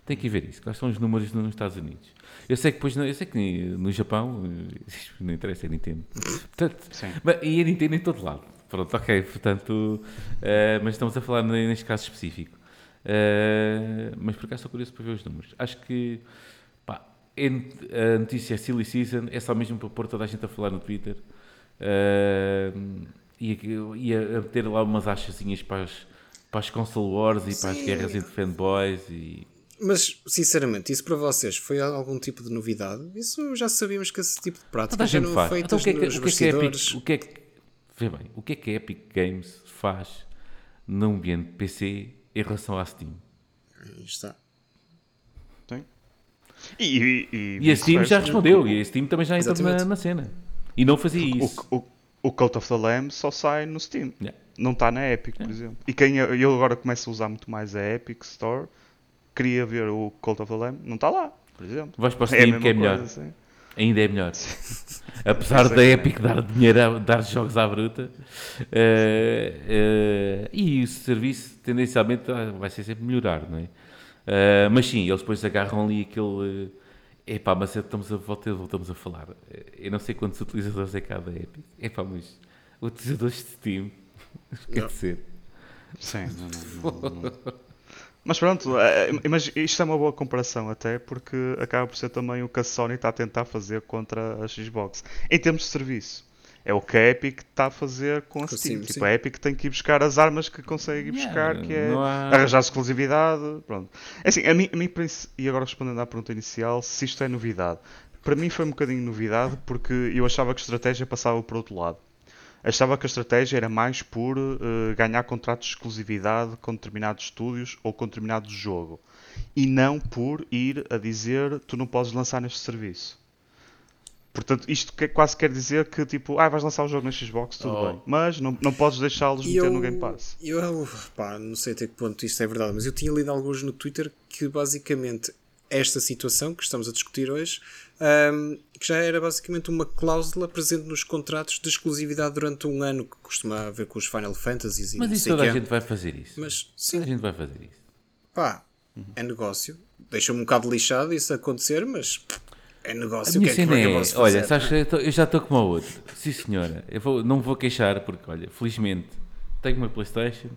tem que ver isso. Quais são os números nos Estados Unidos? Eu sei que depois, eu sei que no Japão, não interessa, é Nintendo. Portanto, mas, e é Nintendo em todo lado. Pronto, ok. Portanto, uh, mas estamos a falar neste caso específico. Uh, mas por acaso estou curioso para ver os números. Acho que pá, a notícia é Silly Season, é só mesmo para pôr toda a gente a falar no Twitter. Uh, e, e a, a ter lá umas achazinhas para as, para as console wars e Sim. para as guerras entre fanboys e mas, sinceramente, isso para vocês foi algum tipo de novidade? Isso já sabíamos que esse tipo de práticas já não faz. feitas então, o que é que, o que, é que Epic, o que é que, vê bem, o que é que a Epic Games faz no ambiente PC em relação à Steam? Aí está. Tem. E, e, e, e a Steam já respondeu, e a Steam também já entrou na, na, cena. E não fazia isso. O, o, o Cult of the Lamb só sai no Steam. Yeah. Não está na Epic, yeah. por exemplo. E quem eu agora começo a usar muito mais a Epic Store queria ver o Cult of the Lamb, não está lá, por exemplo. Vais para o é Steam, é que é melhor. Coisa, assim. Ainda é melhor. Apesar da Epic dar dinheiro, a, dar jogos à bruta. Uh, uh, e o serviço tendencialmente vai ser sempre melhorar, não é? Uh, mas sim, eles depois agarram ali aquele. Epá, mas estamos a, voltamos a falar. Eu não sei quantos utilizadores é cada Epic. Epá, mas utilizadores de Steam. Esquecer. Sim, não, não, não, Mas pronto, é, é, mas isto é uma boa comparação até porque acaba por ser também o que a Sony está a tentar fazer contra a Xbox. Em termos de serviço. É o que a Epic está a fazer com a Steam. Sim, tipo, sim. a Epic tem que ir buscar as armas que consegue ir buscar, yeah, que é há... arranjar exclusividade. Pronto. É assim, a mim, a mim, e agora respondendo à pergunta inicial, se isto é novidade. Para mim foi um bocadinho novidade porque eu achava que a estratégia passava por outro lado achava que a estratégia era mais por uh, ganhar contratos de exclusividade com determinados estúdios ou com determinado jogo e não por ir a dizer tu não podes lançar neste serviço. Portanto, isto que, quase quer dizer que tipo, ah, vais lançar o jogo na Xbox, tudo oh. bem, mas não, não podes deixá-los meter eu, no Game Pass. Eu, pá, não sei até que ponto isto é verdade, mas eu tinha lido alguns no Twitter que basicamente esta situação que estamos a discutir hoje, um, que já era basicamente uma cláusula presente nos contratos de exclusividade durante um ano, que costuma haver com os Final Fantasies e Mas isso toda a gente vai fazer isso. Mas sim. Toda a gente vai fazer isso. Pá, uhum. é negócio. Deixa-me um bocado lixado isso acontecer, mas é negócio. O que é que, é, é Olha, sabes, eu já estou como a outro. Sim, senhora. Eu vou, não vou queixar porque, olha, felizmente tenho uma Playstation,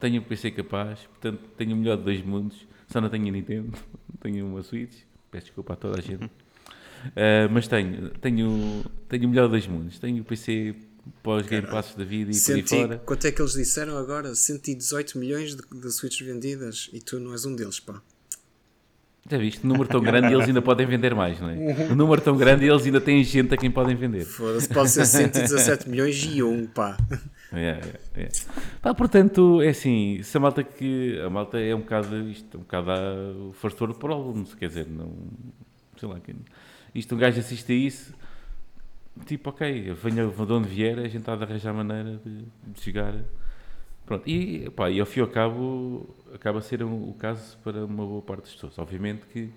tenho um PC capaz, portanto tenho o melhor de dois mundos só não tenho a Nintendo, tenho uma Switch, peço desculpa a toda a gente. Uh, mas tenho, tenho, tenho o melhor dos mundos. Tenho o PC pós Game Passes da vida e Senti, por aí fora. Quanto é que eles disseram agora? 118 milhões de, de Switches vendidas e tu não és um deles, pá. Já viste? Um número tão grande e eles ainda podem vender mais, não é? Um número tão grande e eles ainda têm gente a quem podem vender. Foda-se, pode ser 117 milhões e um, pá. Yeah, yeah, yeah. Pá, portanto, é assim, se a malta que. A malta é um bocado. Isto, um bocado o first world problems, quer dizer, não. Sei lá. Isto um gajo assiste a isso. Tipo, ok, venha de onde vier, a gente está a arranjar maneira de, de chegar. Pronto, e, pá, e ao fim e ao cabo, acaba a ser um, o caso para uma boa parte das pessoas. Obviamente que,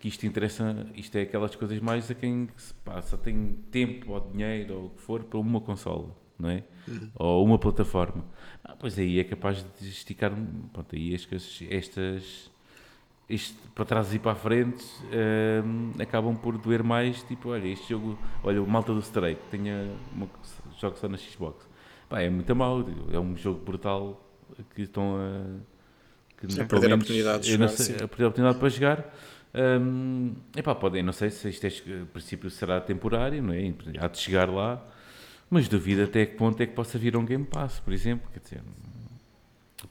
que isto interessa, isto é aquelas coisas mais a quem se passa, tem tempo ou dinheiro ou o que for para uma consola não é? Uhum. Ou uma plataforma. Ah, pois aí é capaz de esticar, pronto, aí estas, estas isto para trás e para a frente um, acabam por doer mais, tipo, olha, este jogo, olha, o Malta do Stray, que tenha uma, jogo só na Xbox. Pá, é muito mal, é um jogo brutal que estão a... Que, a perder a oportunidade de jogar, sei, a perder a oportunidade para jogar. Um, epá, podem, não sei se isto é, a princípio será temporário, não é? Há de chegar lá, mas duvido até que ponto é que possa vir um Game Pass, por exemplo. Quer dizer,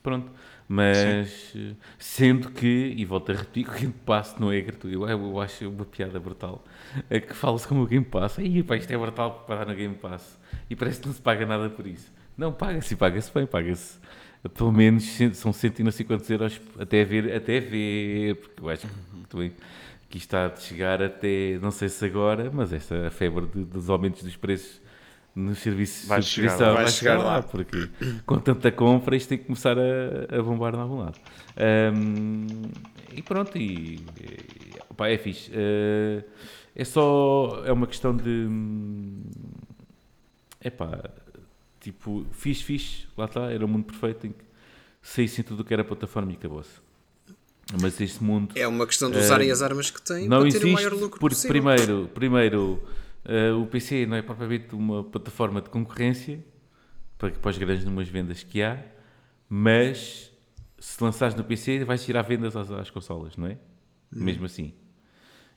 pronto. Mas Sim. sendo que, e volto a repetir, que o Game Pass não é gratuito. Eu, acho uma piada brutal. É que fala-se como o Game Pass. Aí, pá, isto é brutal para dar no Game Pass. E parece que não se paga nada por isso. Não, paga-se, paga-se bem, paga-se. Pelo menos são 150 euros até ver, até ver, porque eu acho que, uhum. que isto está a chegar até, não sei se agora, mas esta febre de, dos aumentos dos preços nos serviços vai de subscrição chegar, vai, vai chegar, lá, lá, porque com tanta compra isto tem que começar a, a bombar de algum lado. Um, e pronto, e, e opa, é fixe. Uh, é só, é uma questão de, é pá, tipo, fixe, fixe, lá está, era um mundo perfeito em que saísse tudo o que era plataforma e acabou-se. Mas este mundo... É uma questão de usarem uh, as armas que têm não para ter o maior lucro porque possível. Primeiro, primeiro Uh, o PC não é propriamente uma plataforma de concorrência para, para os grandes números de vendas que há, mas se lançares no PC vais tirar vendas às, às consolas, não é? Uhum. Mesmo assim.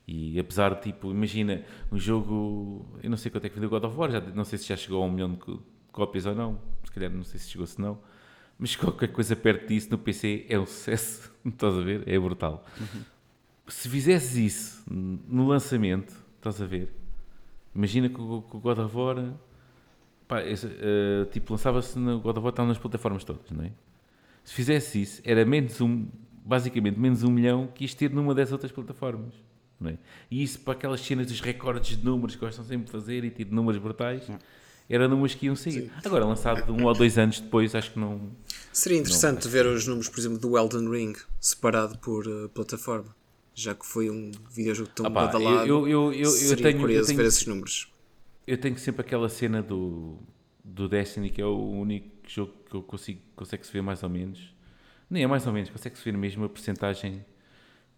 E apesar de, tipo, imagina um jogo, eu não sei quanto é que vendeu God of War, já, não sei se já chegou a um milhão de cópias ou não, se calhar não sei se chegou se não, mas qualquer coisa perto disso no PC é um sucesso, estás a ver? É brutal. Uhum. Se fizesses isso no lançamento, estás a ver? Imagina que o, God of War pá, esse, uh, tipo, lançava-se no God of War, estava nas plataformas todas, não é? Se fizesse isso, era menos um, basicamente menos um milhão que isto ter numa das outras plataformas. Não é? E isso para aquelas cenas dos recordes de números que gostam sempre de fazer e tipo números brutais, era números que iam sair. Sim. Agora, lançado um ou dois anos depois, acho que não. Seria interessante não, ver os números, por exemplo, do Elden Ring separado por uh, plataforma já que foi um videojogo tão pá, badalado. Eu, eu, eu, eu tenho, curioso tenho, ver esses números. Eu tenho sempre aquela cena do, do Destiny, que é o único jogo que eu consigo, consegue-se ver mais ou menos. Nem é mais ou menos, consegue-se ver mesmo a porcentagem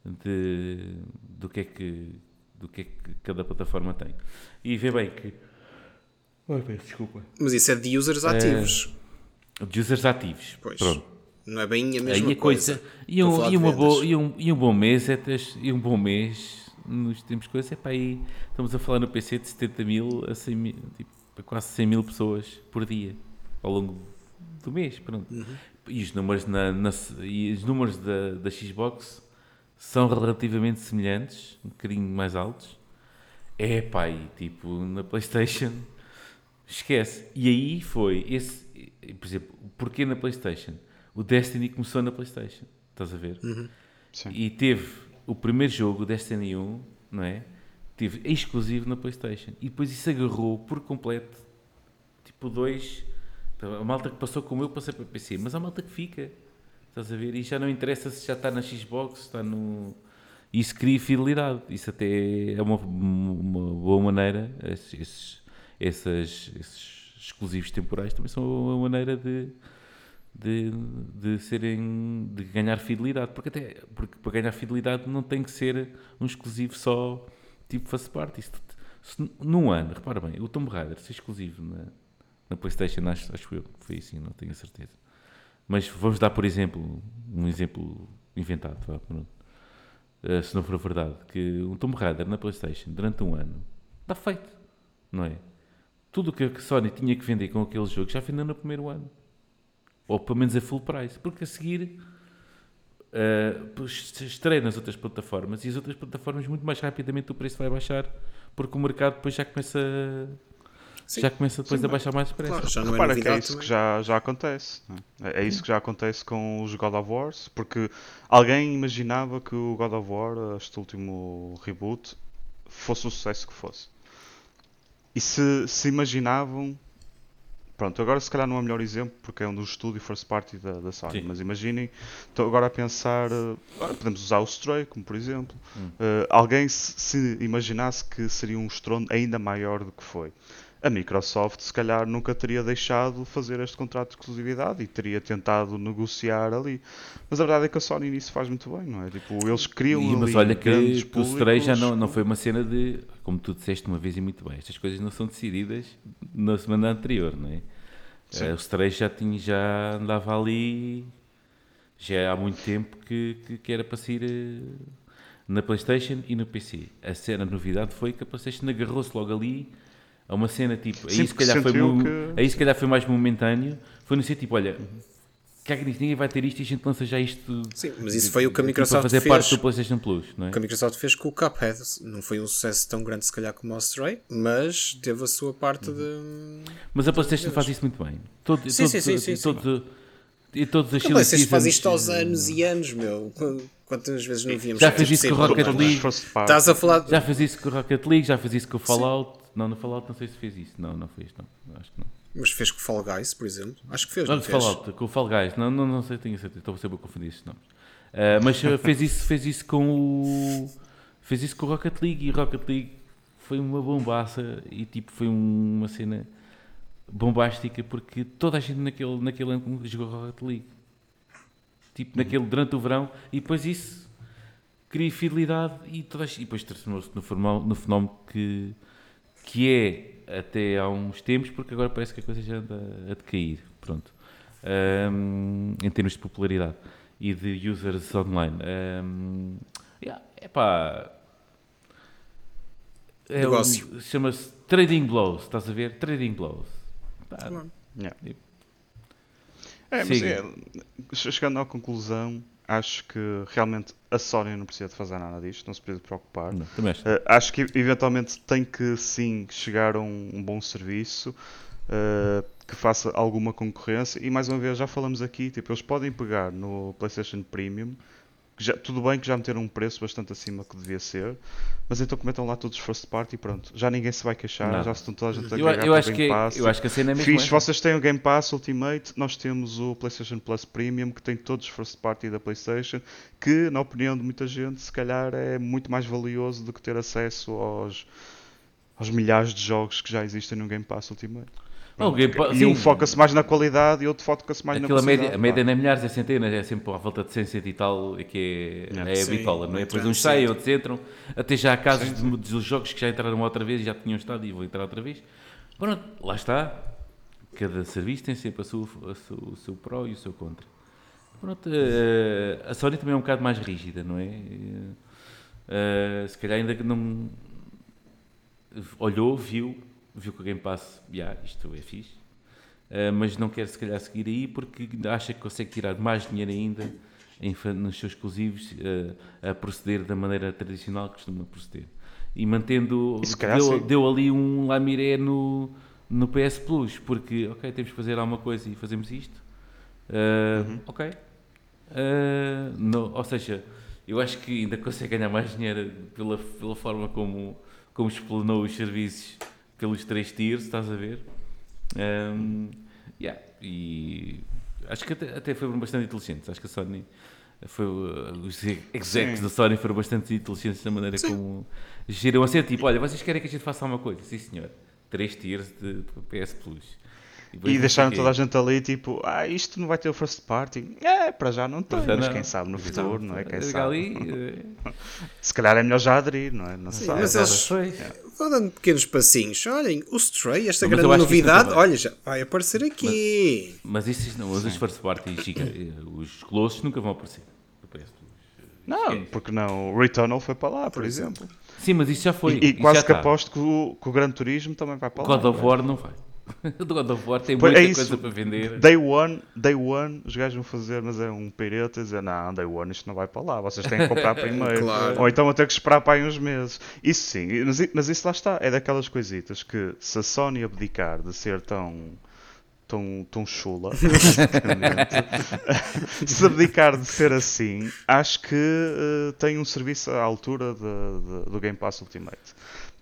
de, do, que é que, do que é que cada plataforma tem. E vê bem que. Bem, desculpa. Mas isso é de users ativos. É, de users ativos. Pois. Pronto. Não é bem a mesma Aí a coisa. coisa e, um, e, uma boa, e, um, e um bom mês, é, e um bom mês nos tempos coisas, é para aí. Estamos a falar no PC de 70 mil a 100 mil, tipo, quase 100 mil pessoas por dia ao longo do mês. Pronto. Uhum. E os números, na, na, e os números da, da Xbox são relativamente semelhantes, um bocadinho mais altos. É pá, e tipo, na PlayStation, esquece. E aí foi esse, por exemplo, porquê na PlayStation? O Destiny começou na PlayStation, estás a ver? Uhum. E teve o primeiro jogo, o Destiny 1, não é? Teve exclusivo na PlayStation. E depois isso agarrou por completo, tipo, dois. A malta que passou como eu passei para PC, mas a malta que fica, estás a ver? E já não interessa se já está na Xbox, está no. Isso cria fidelidade. Isso até é uma, uma boa maneira. Esses, esses, esses exclusivos temporais também são uma maneira de de, de serem de ganhar fidelidade porque até porque para ganhar fidelidade não tem que ser um exclusivo só tipo first party Isto, se, num ano, repara bem, o Tomb Raider ser exclusivo na, na Playstation acho, acho foi assim, não tenho certeza. Mas vamos dar por exemplo um exemplo inventado uh, se não for verdade que um Tomb Raider na Playstation durante um ano está feito, não é? tudo o que a Sony tinha que vender com aquele jogo já vendeu no primeiro ano ou pelo menos a full price, porque a seguir uh, estreia nas outras plataformas e as outras plataformas muito mais rapidamente o preço vai baixar, porque o mercado depois já começa Sim. já começa depois Sim, a baixar mais depressa. Claro, já não é Repara é que é isso também. que já, já acontece. É? é isso que já acontece com os God of War, porque alguém imaginava que o God of War, este último reboot, fosse o sucesso que fosse. E se, se imaginavam Pronto, agora se calhar não é o melhor exemplo porque é um do estúdio first party da, da Sony, Sim. mas imaginem, estou agora a pensar, uh, podemos usar o Stray como por exemplo, hum. uh, alguém se, se, imaginasse que seria um estrondo ainda maior do que foi. A Microsoft se calhar nunca teria deixado fazer este contrato de exclusividade e teria tentado negociar ali. Mas a verdade é que a Sony nisso faz muito bem, não é? Tipo, eles criam e, Mas olha que o Stray já não, não foi uma cena de, como tu disseste uma vez e muito bem, estas coisas não são decididas na semana anterior, não é? Uh, o Stray já, tinha, já andava ali já há muito tempo que, que, que era para sair uh, na Playstation e no PC. A cena a novidade foi que a Playstation agarrou-se logo ali a uma cena tipo. Aí se, calhar foi, que... aí se calhar foi mais momentâneo. Foi no sentido tipo, olha, caga nisso, ninguém vai ter isto e a gente lança já isto. Sim, mas isso foi o que a Microsoft fazer fez. parte do PlayStation Plus, não é? O que a Microsoft fez com o Cuphead. Não foi um sucesso tão grande, se calhar, como o Stray, mas teve a sua parte de. Mas a PlayStation faz isso muito bem. Todo, sim, todo, sim, sim, sim, todo, E todos os A PlayStation faz isto aos anos e anos, meu. Quantas vezes não víamos Já fez isso com o Rocket League. Estás a falar. Já fez isso com o Rocket League, já fez isso com o Fallout. Não, no Fallout não sei se fez isso. Não, não fez, não. Acho que não. Mas fez com o Fall Guys, por exemplo? Acho que fez. Não, fez? Fallout, com o Fall Guys. Não, não, não sei, tenho certeza. Estou sempre a confundir estes nomes. Uh, mas eh, fez isso, fez isso com o. Fez isso com o Rocket League e Rocket League foi uma bombaça e tipo foi uma cena bombástica porque toda a gente naquele, naquele ano jogou Rocket League. Tipo, uhum. naquele, durante o verão, e depois isso cria fidelidade e, toda, e depois transformou-se no, no fenómeno que, que é até há uns tempos, porque agora parece que a coisa já anda a decair, pronto, um, em termos de popularidade e de users online. Um, yeah, epá, é um, chama-se Trading Blows, estás a ver? Trading Blows. Pá, yeah. É, mas é, chegando à conclusão, acho que realmente a Sony não precisa de fazer nada disto, não se precisa de preocupar. Não, uh, acho que eventualmente tem que sim chegar a um, um bom serviço uh, que faça alguma concorrência. E mais uma vez, já falamos aqui, tipo, eles podem pegar no PlayStation Premium, já, tudo bem que já meteram um preço bastante acima que devia ser, mas então cometam lá todos os first party e pronto. Já ninguém se vai queixar, não. já estão toda a gente a eu, eu acho Game que, Pass. Eu acho que a cena é mesmo Fiz, vocês têm o Game Pass Ultimate, nós temos o PlayStation Plus Premium que tem todos os first party da PlayStation, que na opinião de muita gente se calhar é muito mais valioso do que ter acesso aos, aos milhares de jogos que já existem no Game Pass Ultimate. Não, e um foca-se mais na qualidade e outro foca-se mais na qualidade. A média não é milhares, é centenas, é sempre à volta de 100, 100 e tal, que é, é, a bitola, não é? Depois uns saem, outros entram, até já há casos de, de, jogos que já entraram outra vez e já tinham estado e vão entrar outra vez. Pronto, lá está. Cada serviço tem sempre a sua, a sua, o seu pró e o seu contra. Pronto, uh, a Sony também é um bocado mais rígida, não é? Uh, se calhar ainda que não olhou, viu, viu que o Game Pass, yeah, isto é fixe, uh, mas não quer se calhar seguir aí porque acha que consegue tirar mais dinheiro ainda em, nos seus exclusivos uh, a proceder da maneira tradicional que costuma proceder. E mantendo, deu, deu, ali um lamiré no, no PS Plus, porque, ok, temos que fazer alguma coisa e fazemos isto. Uh, uhum. Ok. Ou seja, eu acho que ainda consegue ganhar mais dinheiro pela, pela forma como, como explanou os serviços pelos três tiers, estás a ver? Um, yeah, e acho que até, até foram bastante inteligentes. Acho que a Sony foi, uh, os execs da Sony foram bastante inteligentes na maneira Sim. como geriram a ser tipo, olha, vocês querem que a gente faça alguma coisa? Sim senhor, três tiers de, PS Plus. E, e deixaram toda a gente ali, tipo, ah, isto não vai ter o first party. É, para já não tem, mas não. quem sabe no futuro, não é? Quem sabe. Ali, eh, Se calhar é melhor já aderir, não é? Não Sim, mas eles vão dando pequenos passinhos. Olhem, o Stray, esta não, grande novidade, olha, já vai aparecer aqui. Mas, mas isso não, os first party, os colossos nunca vão aparecer. Não, porque não? O Returnal foi para lá, por, por exemplo. Sim, mas isso já foi. E, e quase que aposto que o, que o Gran Turismo também vai para lá. God of War não vai. do God of War tem muita é coisa para vender. Day One, Day One, os gajos vão fazer, mas é um pirata e dizer, não, Day One isto não vai para lá, vocês têm que comprar primeiro. claro. Ou então vão ter que esperar para aí uns meses. Isso sim, mas, mas isso lá está, é daquelas coisitas que se a Sony abdicar de ser tão tão, tão chula, se abdicar de ser assim, acho que uh, tem um serviço à altura de, de, do Game Pass Ultimate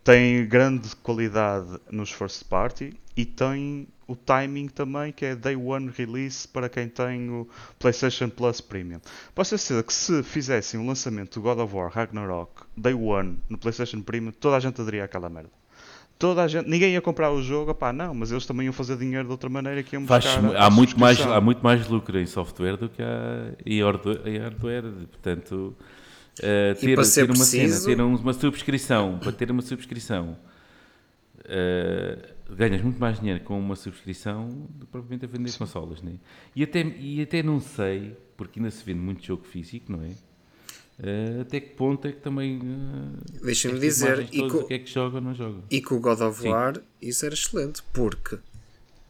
tem grande qualidade nos first party e tem o timing também que é day one release para quem tem o PlayStation Plus Premium. Posso dizer que se fizessem o um lançamento do God of War Ragnarok day one no PlayStation Premium, toda a gente aderia àquela merda. Toda a gente, ninguém ia comprar o jogo, pá, não, mas eles também iam fazer dinheiro de outra maneira que iam Faz, há muito mais há muito mais lucro em software do que há em hardware, portanto Uh, ter, ter uma preciso... cena, ter uma subscrição, para ter uma subscrição, uh, ganhas muito mais dinheiro com uma subscrição do que propriamente a vender Sim. consolas, né? E até, e até não sei, porque ainda se vende muito jogo físico, não é? Uh, até que ponto é que também. Uh, Deixa-me dizer. E com, o que é que joga ou não joga? E com o God of War, Sim. isso era excelente, porque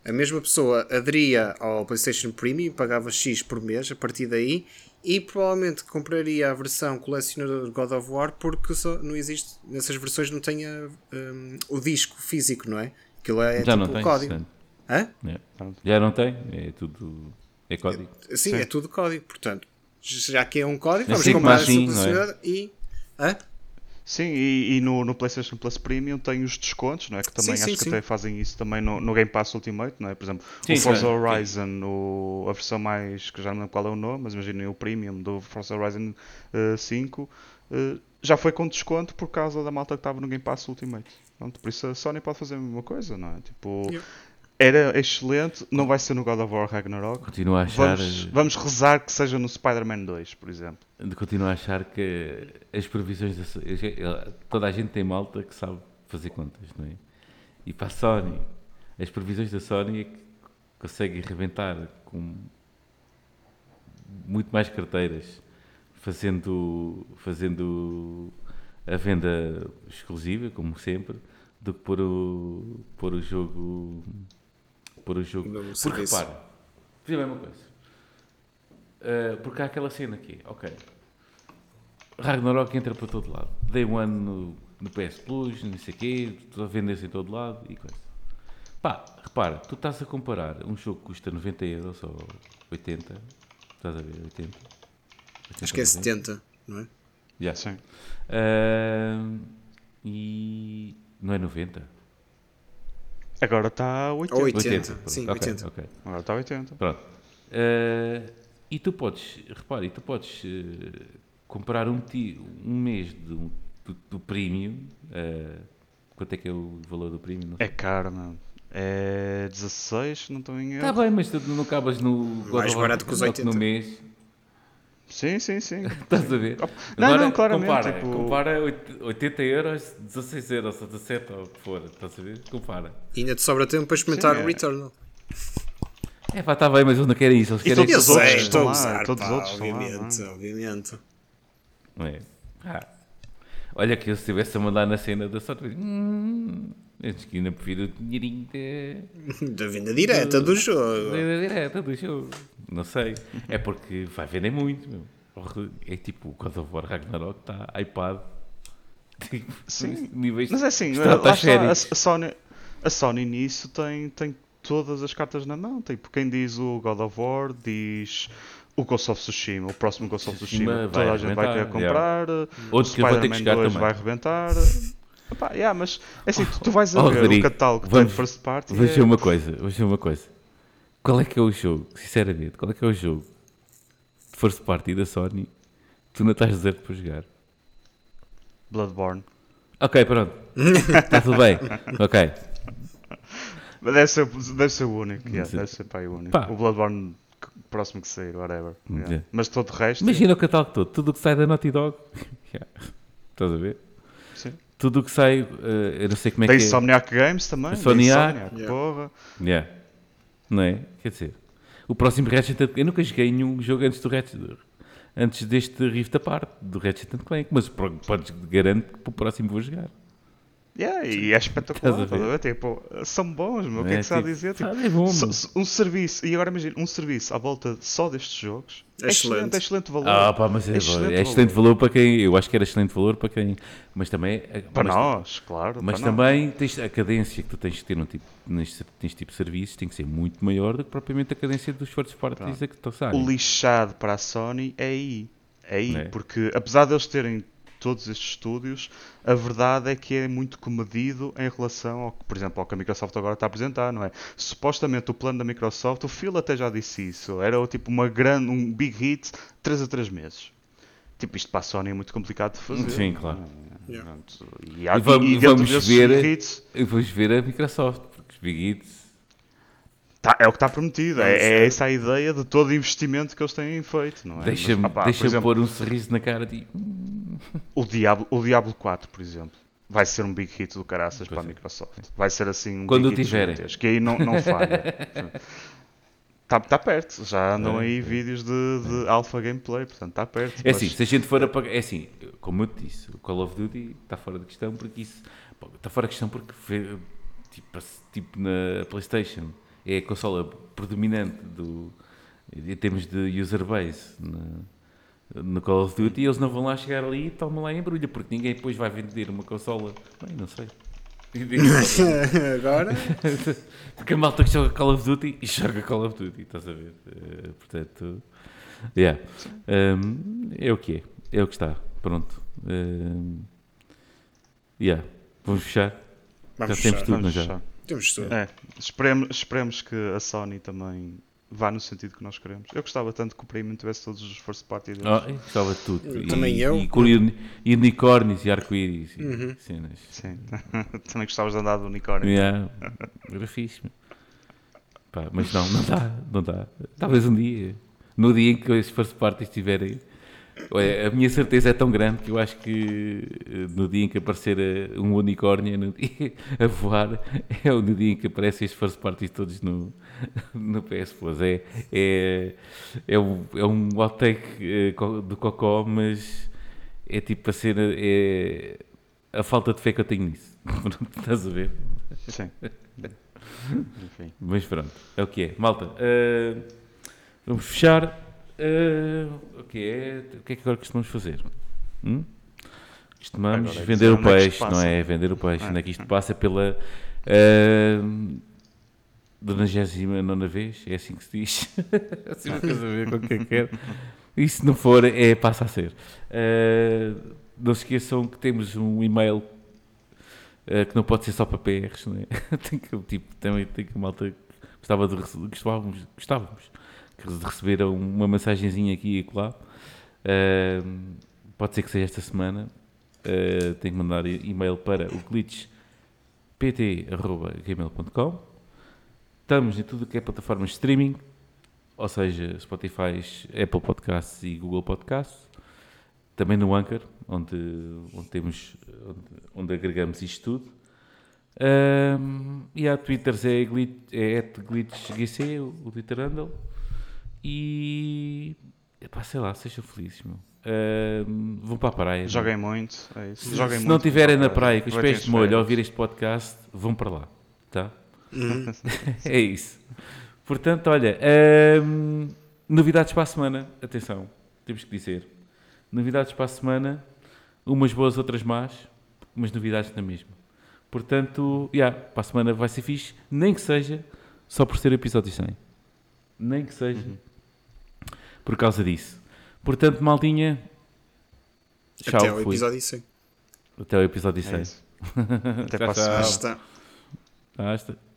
a mesma pessoa aderia ao PlayStation Premium, pagava X por mês, a partir daí e provavelmente compraria a versão colecionador de God of War porque só não existe, nessas versões não tem um, o disco físico, não é? Aquilo é Já tipo não tem, código. Hã? É. Já não tem, é tudo. É código. Sim, sim, é tudo código. Portanto, já que é um código, vamos comprar a sim, é? e. Hã? Sim, e, e, no, no PlayStation Plus Premium tem os descontos, não é? Que também sim, acho sim, que sim. até fazem isso também no, no Game Pass Ultimate, não é? Por exemplo, o Forza Horizon, o, a versão mais, que já não lembro qual é o nome, mas imaginem o Premium do Forza Horizon uh, 5, uh, já foi com desconto por causa da malta que estava no Game Pass Ultimate. Pronto, por isso a Sony pode fazer a mesma coisa, não é? Tipo, yeah era excelente, não vai ser no God of War Ragnarok. Continuo a achar. Vamos, vamos rezar que seja no Spider-Man 2, por exemplo. Continuo a achar que as previsões. Da, toda a gente tem malta que sabe fazer contas, não é? E para a Sony, as previsões da Sony é que conseguem arrebentar com muito mais carteiras, fazendo, fazendo a venda exclusiva, como sempre, do que pôr o, pôr o jogo pôr o jogo. Porque repara, fiz a mesma coisa. Uh, porque há aquela cena aqui, ok. Ragnarok entra para todo lado. Day One no, no PS Plus, não sei o quê, a vender-se em todo lado e coisa. Pá, repara, tu estás a comparar um jogo que custa 90 euros ou 80, estás a ver, 80. Acho que é 70, não é? Yeah. Sim. Uh, e não é 90? Agora está 80. 80. 80. Sim, okay, 80. Okay. Agora está 80. Pronto. Uh, e tu podes, repare, tu podes uh, comprar um, um mês do, do, do premium. Uh, quanto é que é o valor do premium? É caro, não. É 16, não estou em erro. Está bem, mas tu não acabas no. Mais barato que os 80. No mês. Sim, sim, sim. Estás a ver? Não, Agora, não, claramente. Compara, tipo... compara 80 euros, 16 euros ou 17 ou o que for. Estás a ver? Compara. E ainda te sobra tempo para experimentar sim, o é. Returnal. É pá, está bem, mas eles não querem isso. Eles querem todos os outros estão lá. Usar, todos os outros obviamente, lá, obviamente. Não é? Ah. Olha que eu se estivesse a mandar na cena da sorte, hum, acho que ainda prefiro o dinheirinho de... da venda direta do, do jogo. Da venda direta do jogo. Não sei. É porque vai vender muito, meu. É tipo o God of War Ragnarok está iPad. Tipo, Sim, níveis mas é assim, está, está está, a, Sony, a Sony nisso tem, tem todas as cartas na mão. Tipo, quem diz o God of War diz o Ghost of Tsushima, o próximo Ghost of Tsushima, toda a gente vai querer comprar. Yeah. Outro que vai ter que chegar 2 também. vai arrebentar. Epá, yeah, mas é assim, tu, tu vais a oh, ver Rodrigo, o catálogo que vamos, tem first party. Vou dizer é... uma coisa, vou dizer uma coisa. Qual é que é o jogo, sinceramente, qual é que é o jogo de first party da Sony tu não estás deserto para jogar? Bloodborne. Ok, pronto. Está tudo bem. Ok. Mas deve ser, deve ser o único. Yeah, deve ser pá, o único. Pá. O Bloodborne próximo que sair, whatever. Yeah. Yeah. Mas todo o resto. Imagina o catálogo todo. Tudo o que sai da Naughty Dog. Estás a ver? Sim. Tudo o que sai. Uh, eu não sei como é Tem que é. Insomniac Games também. Insomniac. Insomniac porra. Yeah. Não é? Quer dizer, o próximo Ratchet Eu nunca joguei nenhum jogo antes do Ratchet antes deste Rift Apart, do Ratchet Clank, mas podes garantir que para o próximo vou jogar. Yeah, e é espetacular. Tipo, são bons, meu. O que é, que se a tipo, dizer? Tipo, é bom, um serviço, e agora imagina, um serviço à volta só destes jogos. É excelente, é excelente valor. Ah, pá, mas é, é excelente, é excelente valor. valor. para quem. Eu acho que era excelente valor para quem. Mas também. É, para mas, nós, claro. Mas também nós. tens a cadência que tu tens que ter num tipo, neste, neste tipo de serviços tem que ser muito maior do que propriamente a cadência dos first parties a que estão O lixado para a Sony é aí. É aí, é. porque apesar de eles terem todos estes estúdios, a verdade é que é muito comedido em relação ao que, por exemplo, ao que a Microsoft agora está a apresentar, não é? Supostamente o plano da Microsoft, o Phil até já disse isso, era tipo uma grande, um big hit 3 a 3 meses. Tipo, isto para a Sony é muito complicado de fazer. Sim, claro. Yeah. E, há, e, vamos, e vamos ver, hits, vamos ver a Microsoft, porque os big hits Tá, é o que está prometido, é, é, essa a ideia de todo o investimento que eles têm feito, não é? Deixa-me deixa pôr um sorriso na cara de. O Diablo, o Diablo 4, por exemplo, vai ser um big hit do caraças pois para a é. Microsoft. Vai ser assim um Quando big tiverem. que aí não, não falha. Está tá perto, já andam é, aí é. vídeos de, de alpha gameplay, portanto está perto. É mas... assim, se a gente for a. É assim, como eu te disse, o Call of Duty está fora de questão porque isso. Está fora de questão porque tipo, tipo na PlayStation é a consola predominante do, em termos de user base no, no Call of Duty e eles não vão lá chegar ali e tomam lá em embrulha, porque ninguém depois vai vender uma consola. Bem, não sei. Agora? Porque a malta que joga Call of Duty e joga Call of Duty, estás a ver? Uh, portanto, yeah. Um, é o que é, é o que está. Pronto. Um, yeah. Vamos fechar. Vamos já temos tudo, não já? Temos tudo. É, esperemos, esperemos que a Sony também vá no sentido que nós queremos. Eu gostava tanto que o Premium tivesse todos os first party deles. Oh, gostava de tudo. E, também eu. E com unicórnios e arco-íris e uhum. cenas. Sim. também gostavas de andar de unicórnio. Yeah. Era fixe. Pá, mas não, não dá, não dá. Talvez um dia. No dia em que os first parties estiverem a minha certeza é tão grande que eu acho que eh, no dia em que aparecer eh, um unicórnio a voar é o dia em que aparecem as first parties todos no, no PS Plus. É, é, é, um, é um outtake eh, do Cocó, mas é tipo para ser é, a falta de fé que eu tenho nisso. Estás a ver? Sim. Enfim. Mas pronto, é o que é. Malta, uh, vamos fechar. Uh, o, que é, o que é que agora costumamos fazer? Hum? Costumamos agora, vender o é peixe, não é? Vender o peixe. Ah. Onde é que isto passa pela uh, 29 vez? É assim que se diz. assim uma coisa a ver com o que quer. E se não for, é, passa a ser. Uh, não se esqueçam que temos um e-mail uh, que não pode ser só para PRs, não é? tem que, tipo, também tem que malta gostava de gostávamos, gostávamos de receber uma mensagenzinha aqui e lá. Uh, pode ser que seja esta semana. Uh, tenho que mandar e-mail para o glitchpt.gmail.com Estamos em tudo o que é plataformas de streaming, ou seja, Spotify, Apple Podcasts e Google Podcasts. Também no Anchor, onde, onde, temos, onde, onde agregamos isto tudo. Um, e há Twitters é, é glitchgc, o Twitter handle. E epá, sei lá, sejam felizes, meu. Uh, vão para a praia. Joguem muito, é isso. Joguem se muito, não estiverem na praia com os pés de molho a ouvir este podcast, vão para lá, tá? Uhum. é isso. Portanto, olha, uh, novidades para a semana. Atenção, temos que dizer. Novidades para a semana, umas boas, outras más, mas novidades na mesma. Portanto, yeah, para a semana vai ser fixe, nem que seja só por ser episódio 100. Nem que seja uhum. Por causa disso. Portanto, maldinha. Tchau, Até o episódio 100. Até o episódio 100. É Até para a semana. Basta. Basta.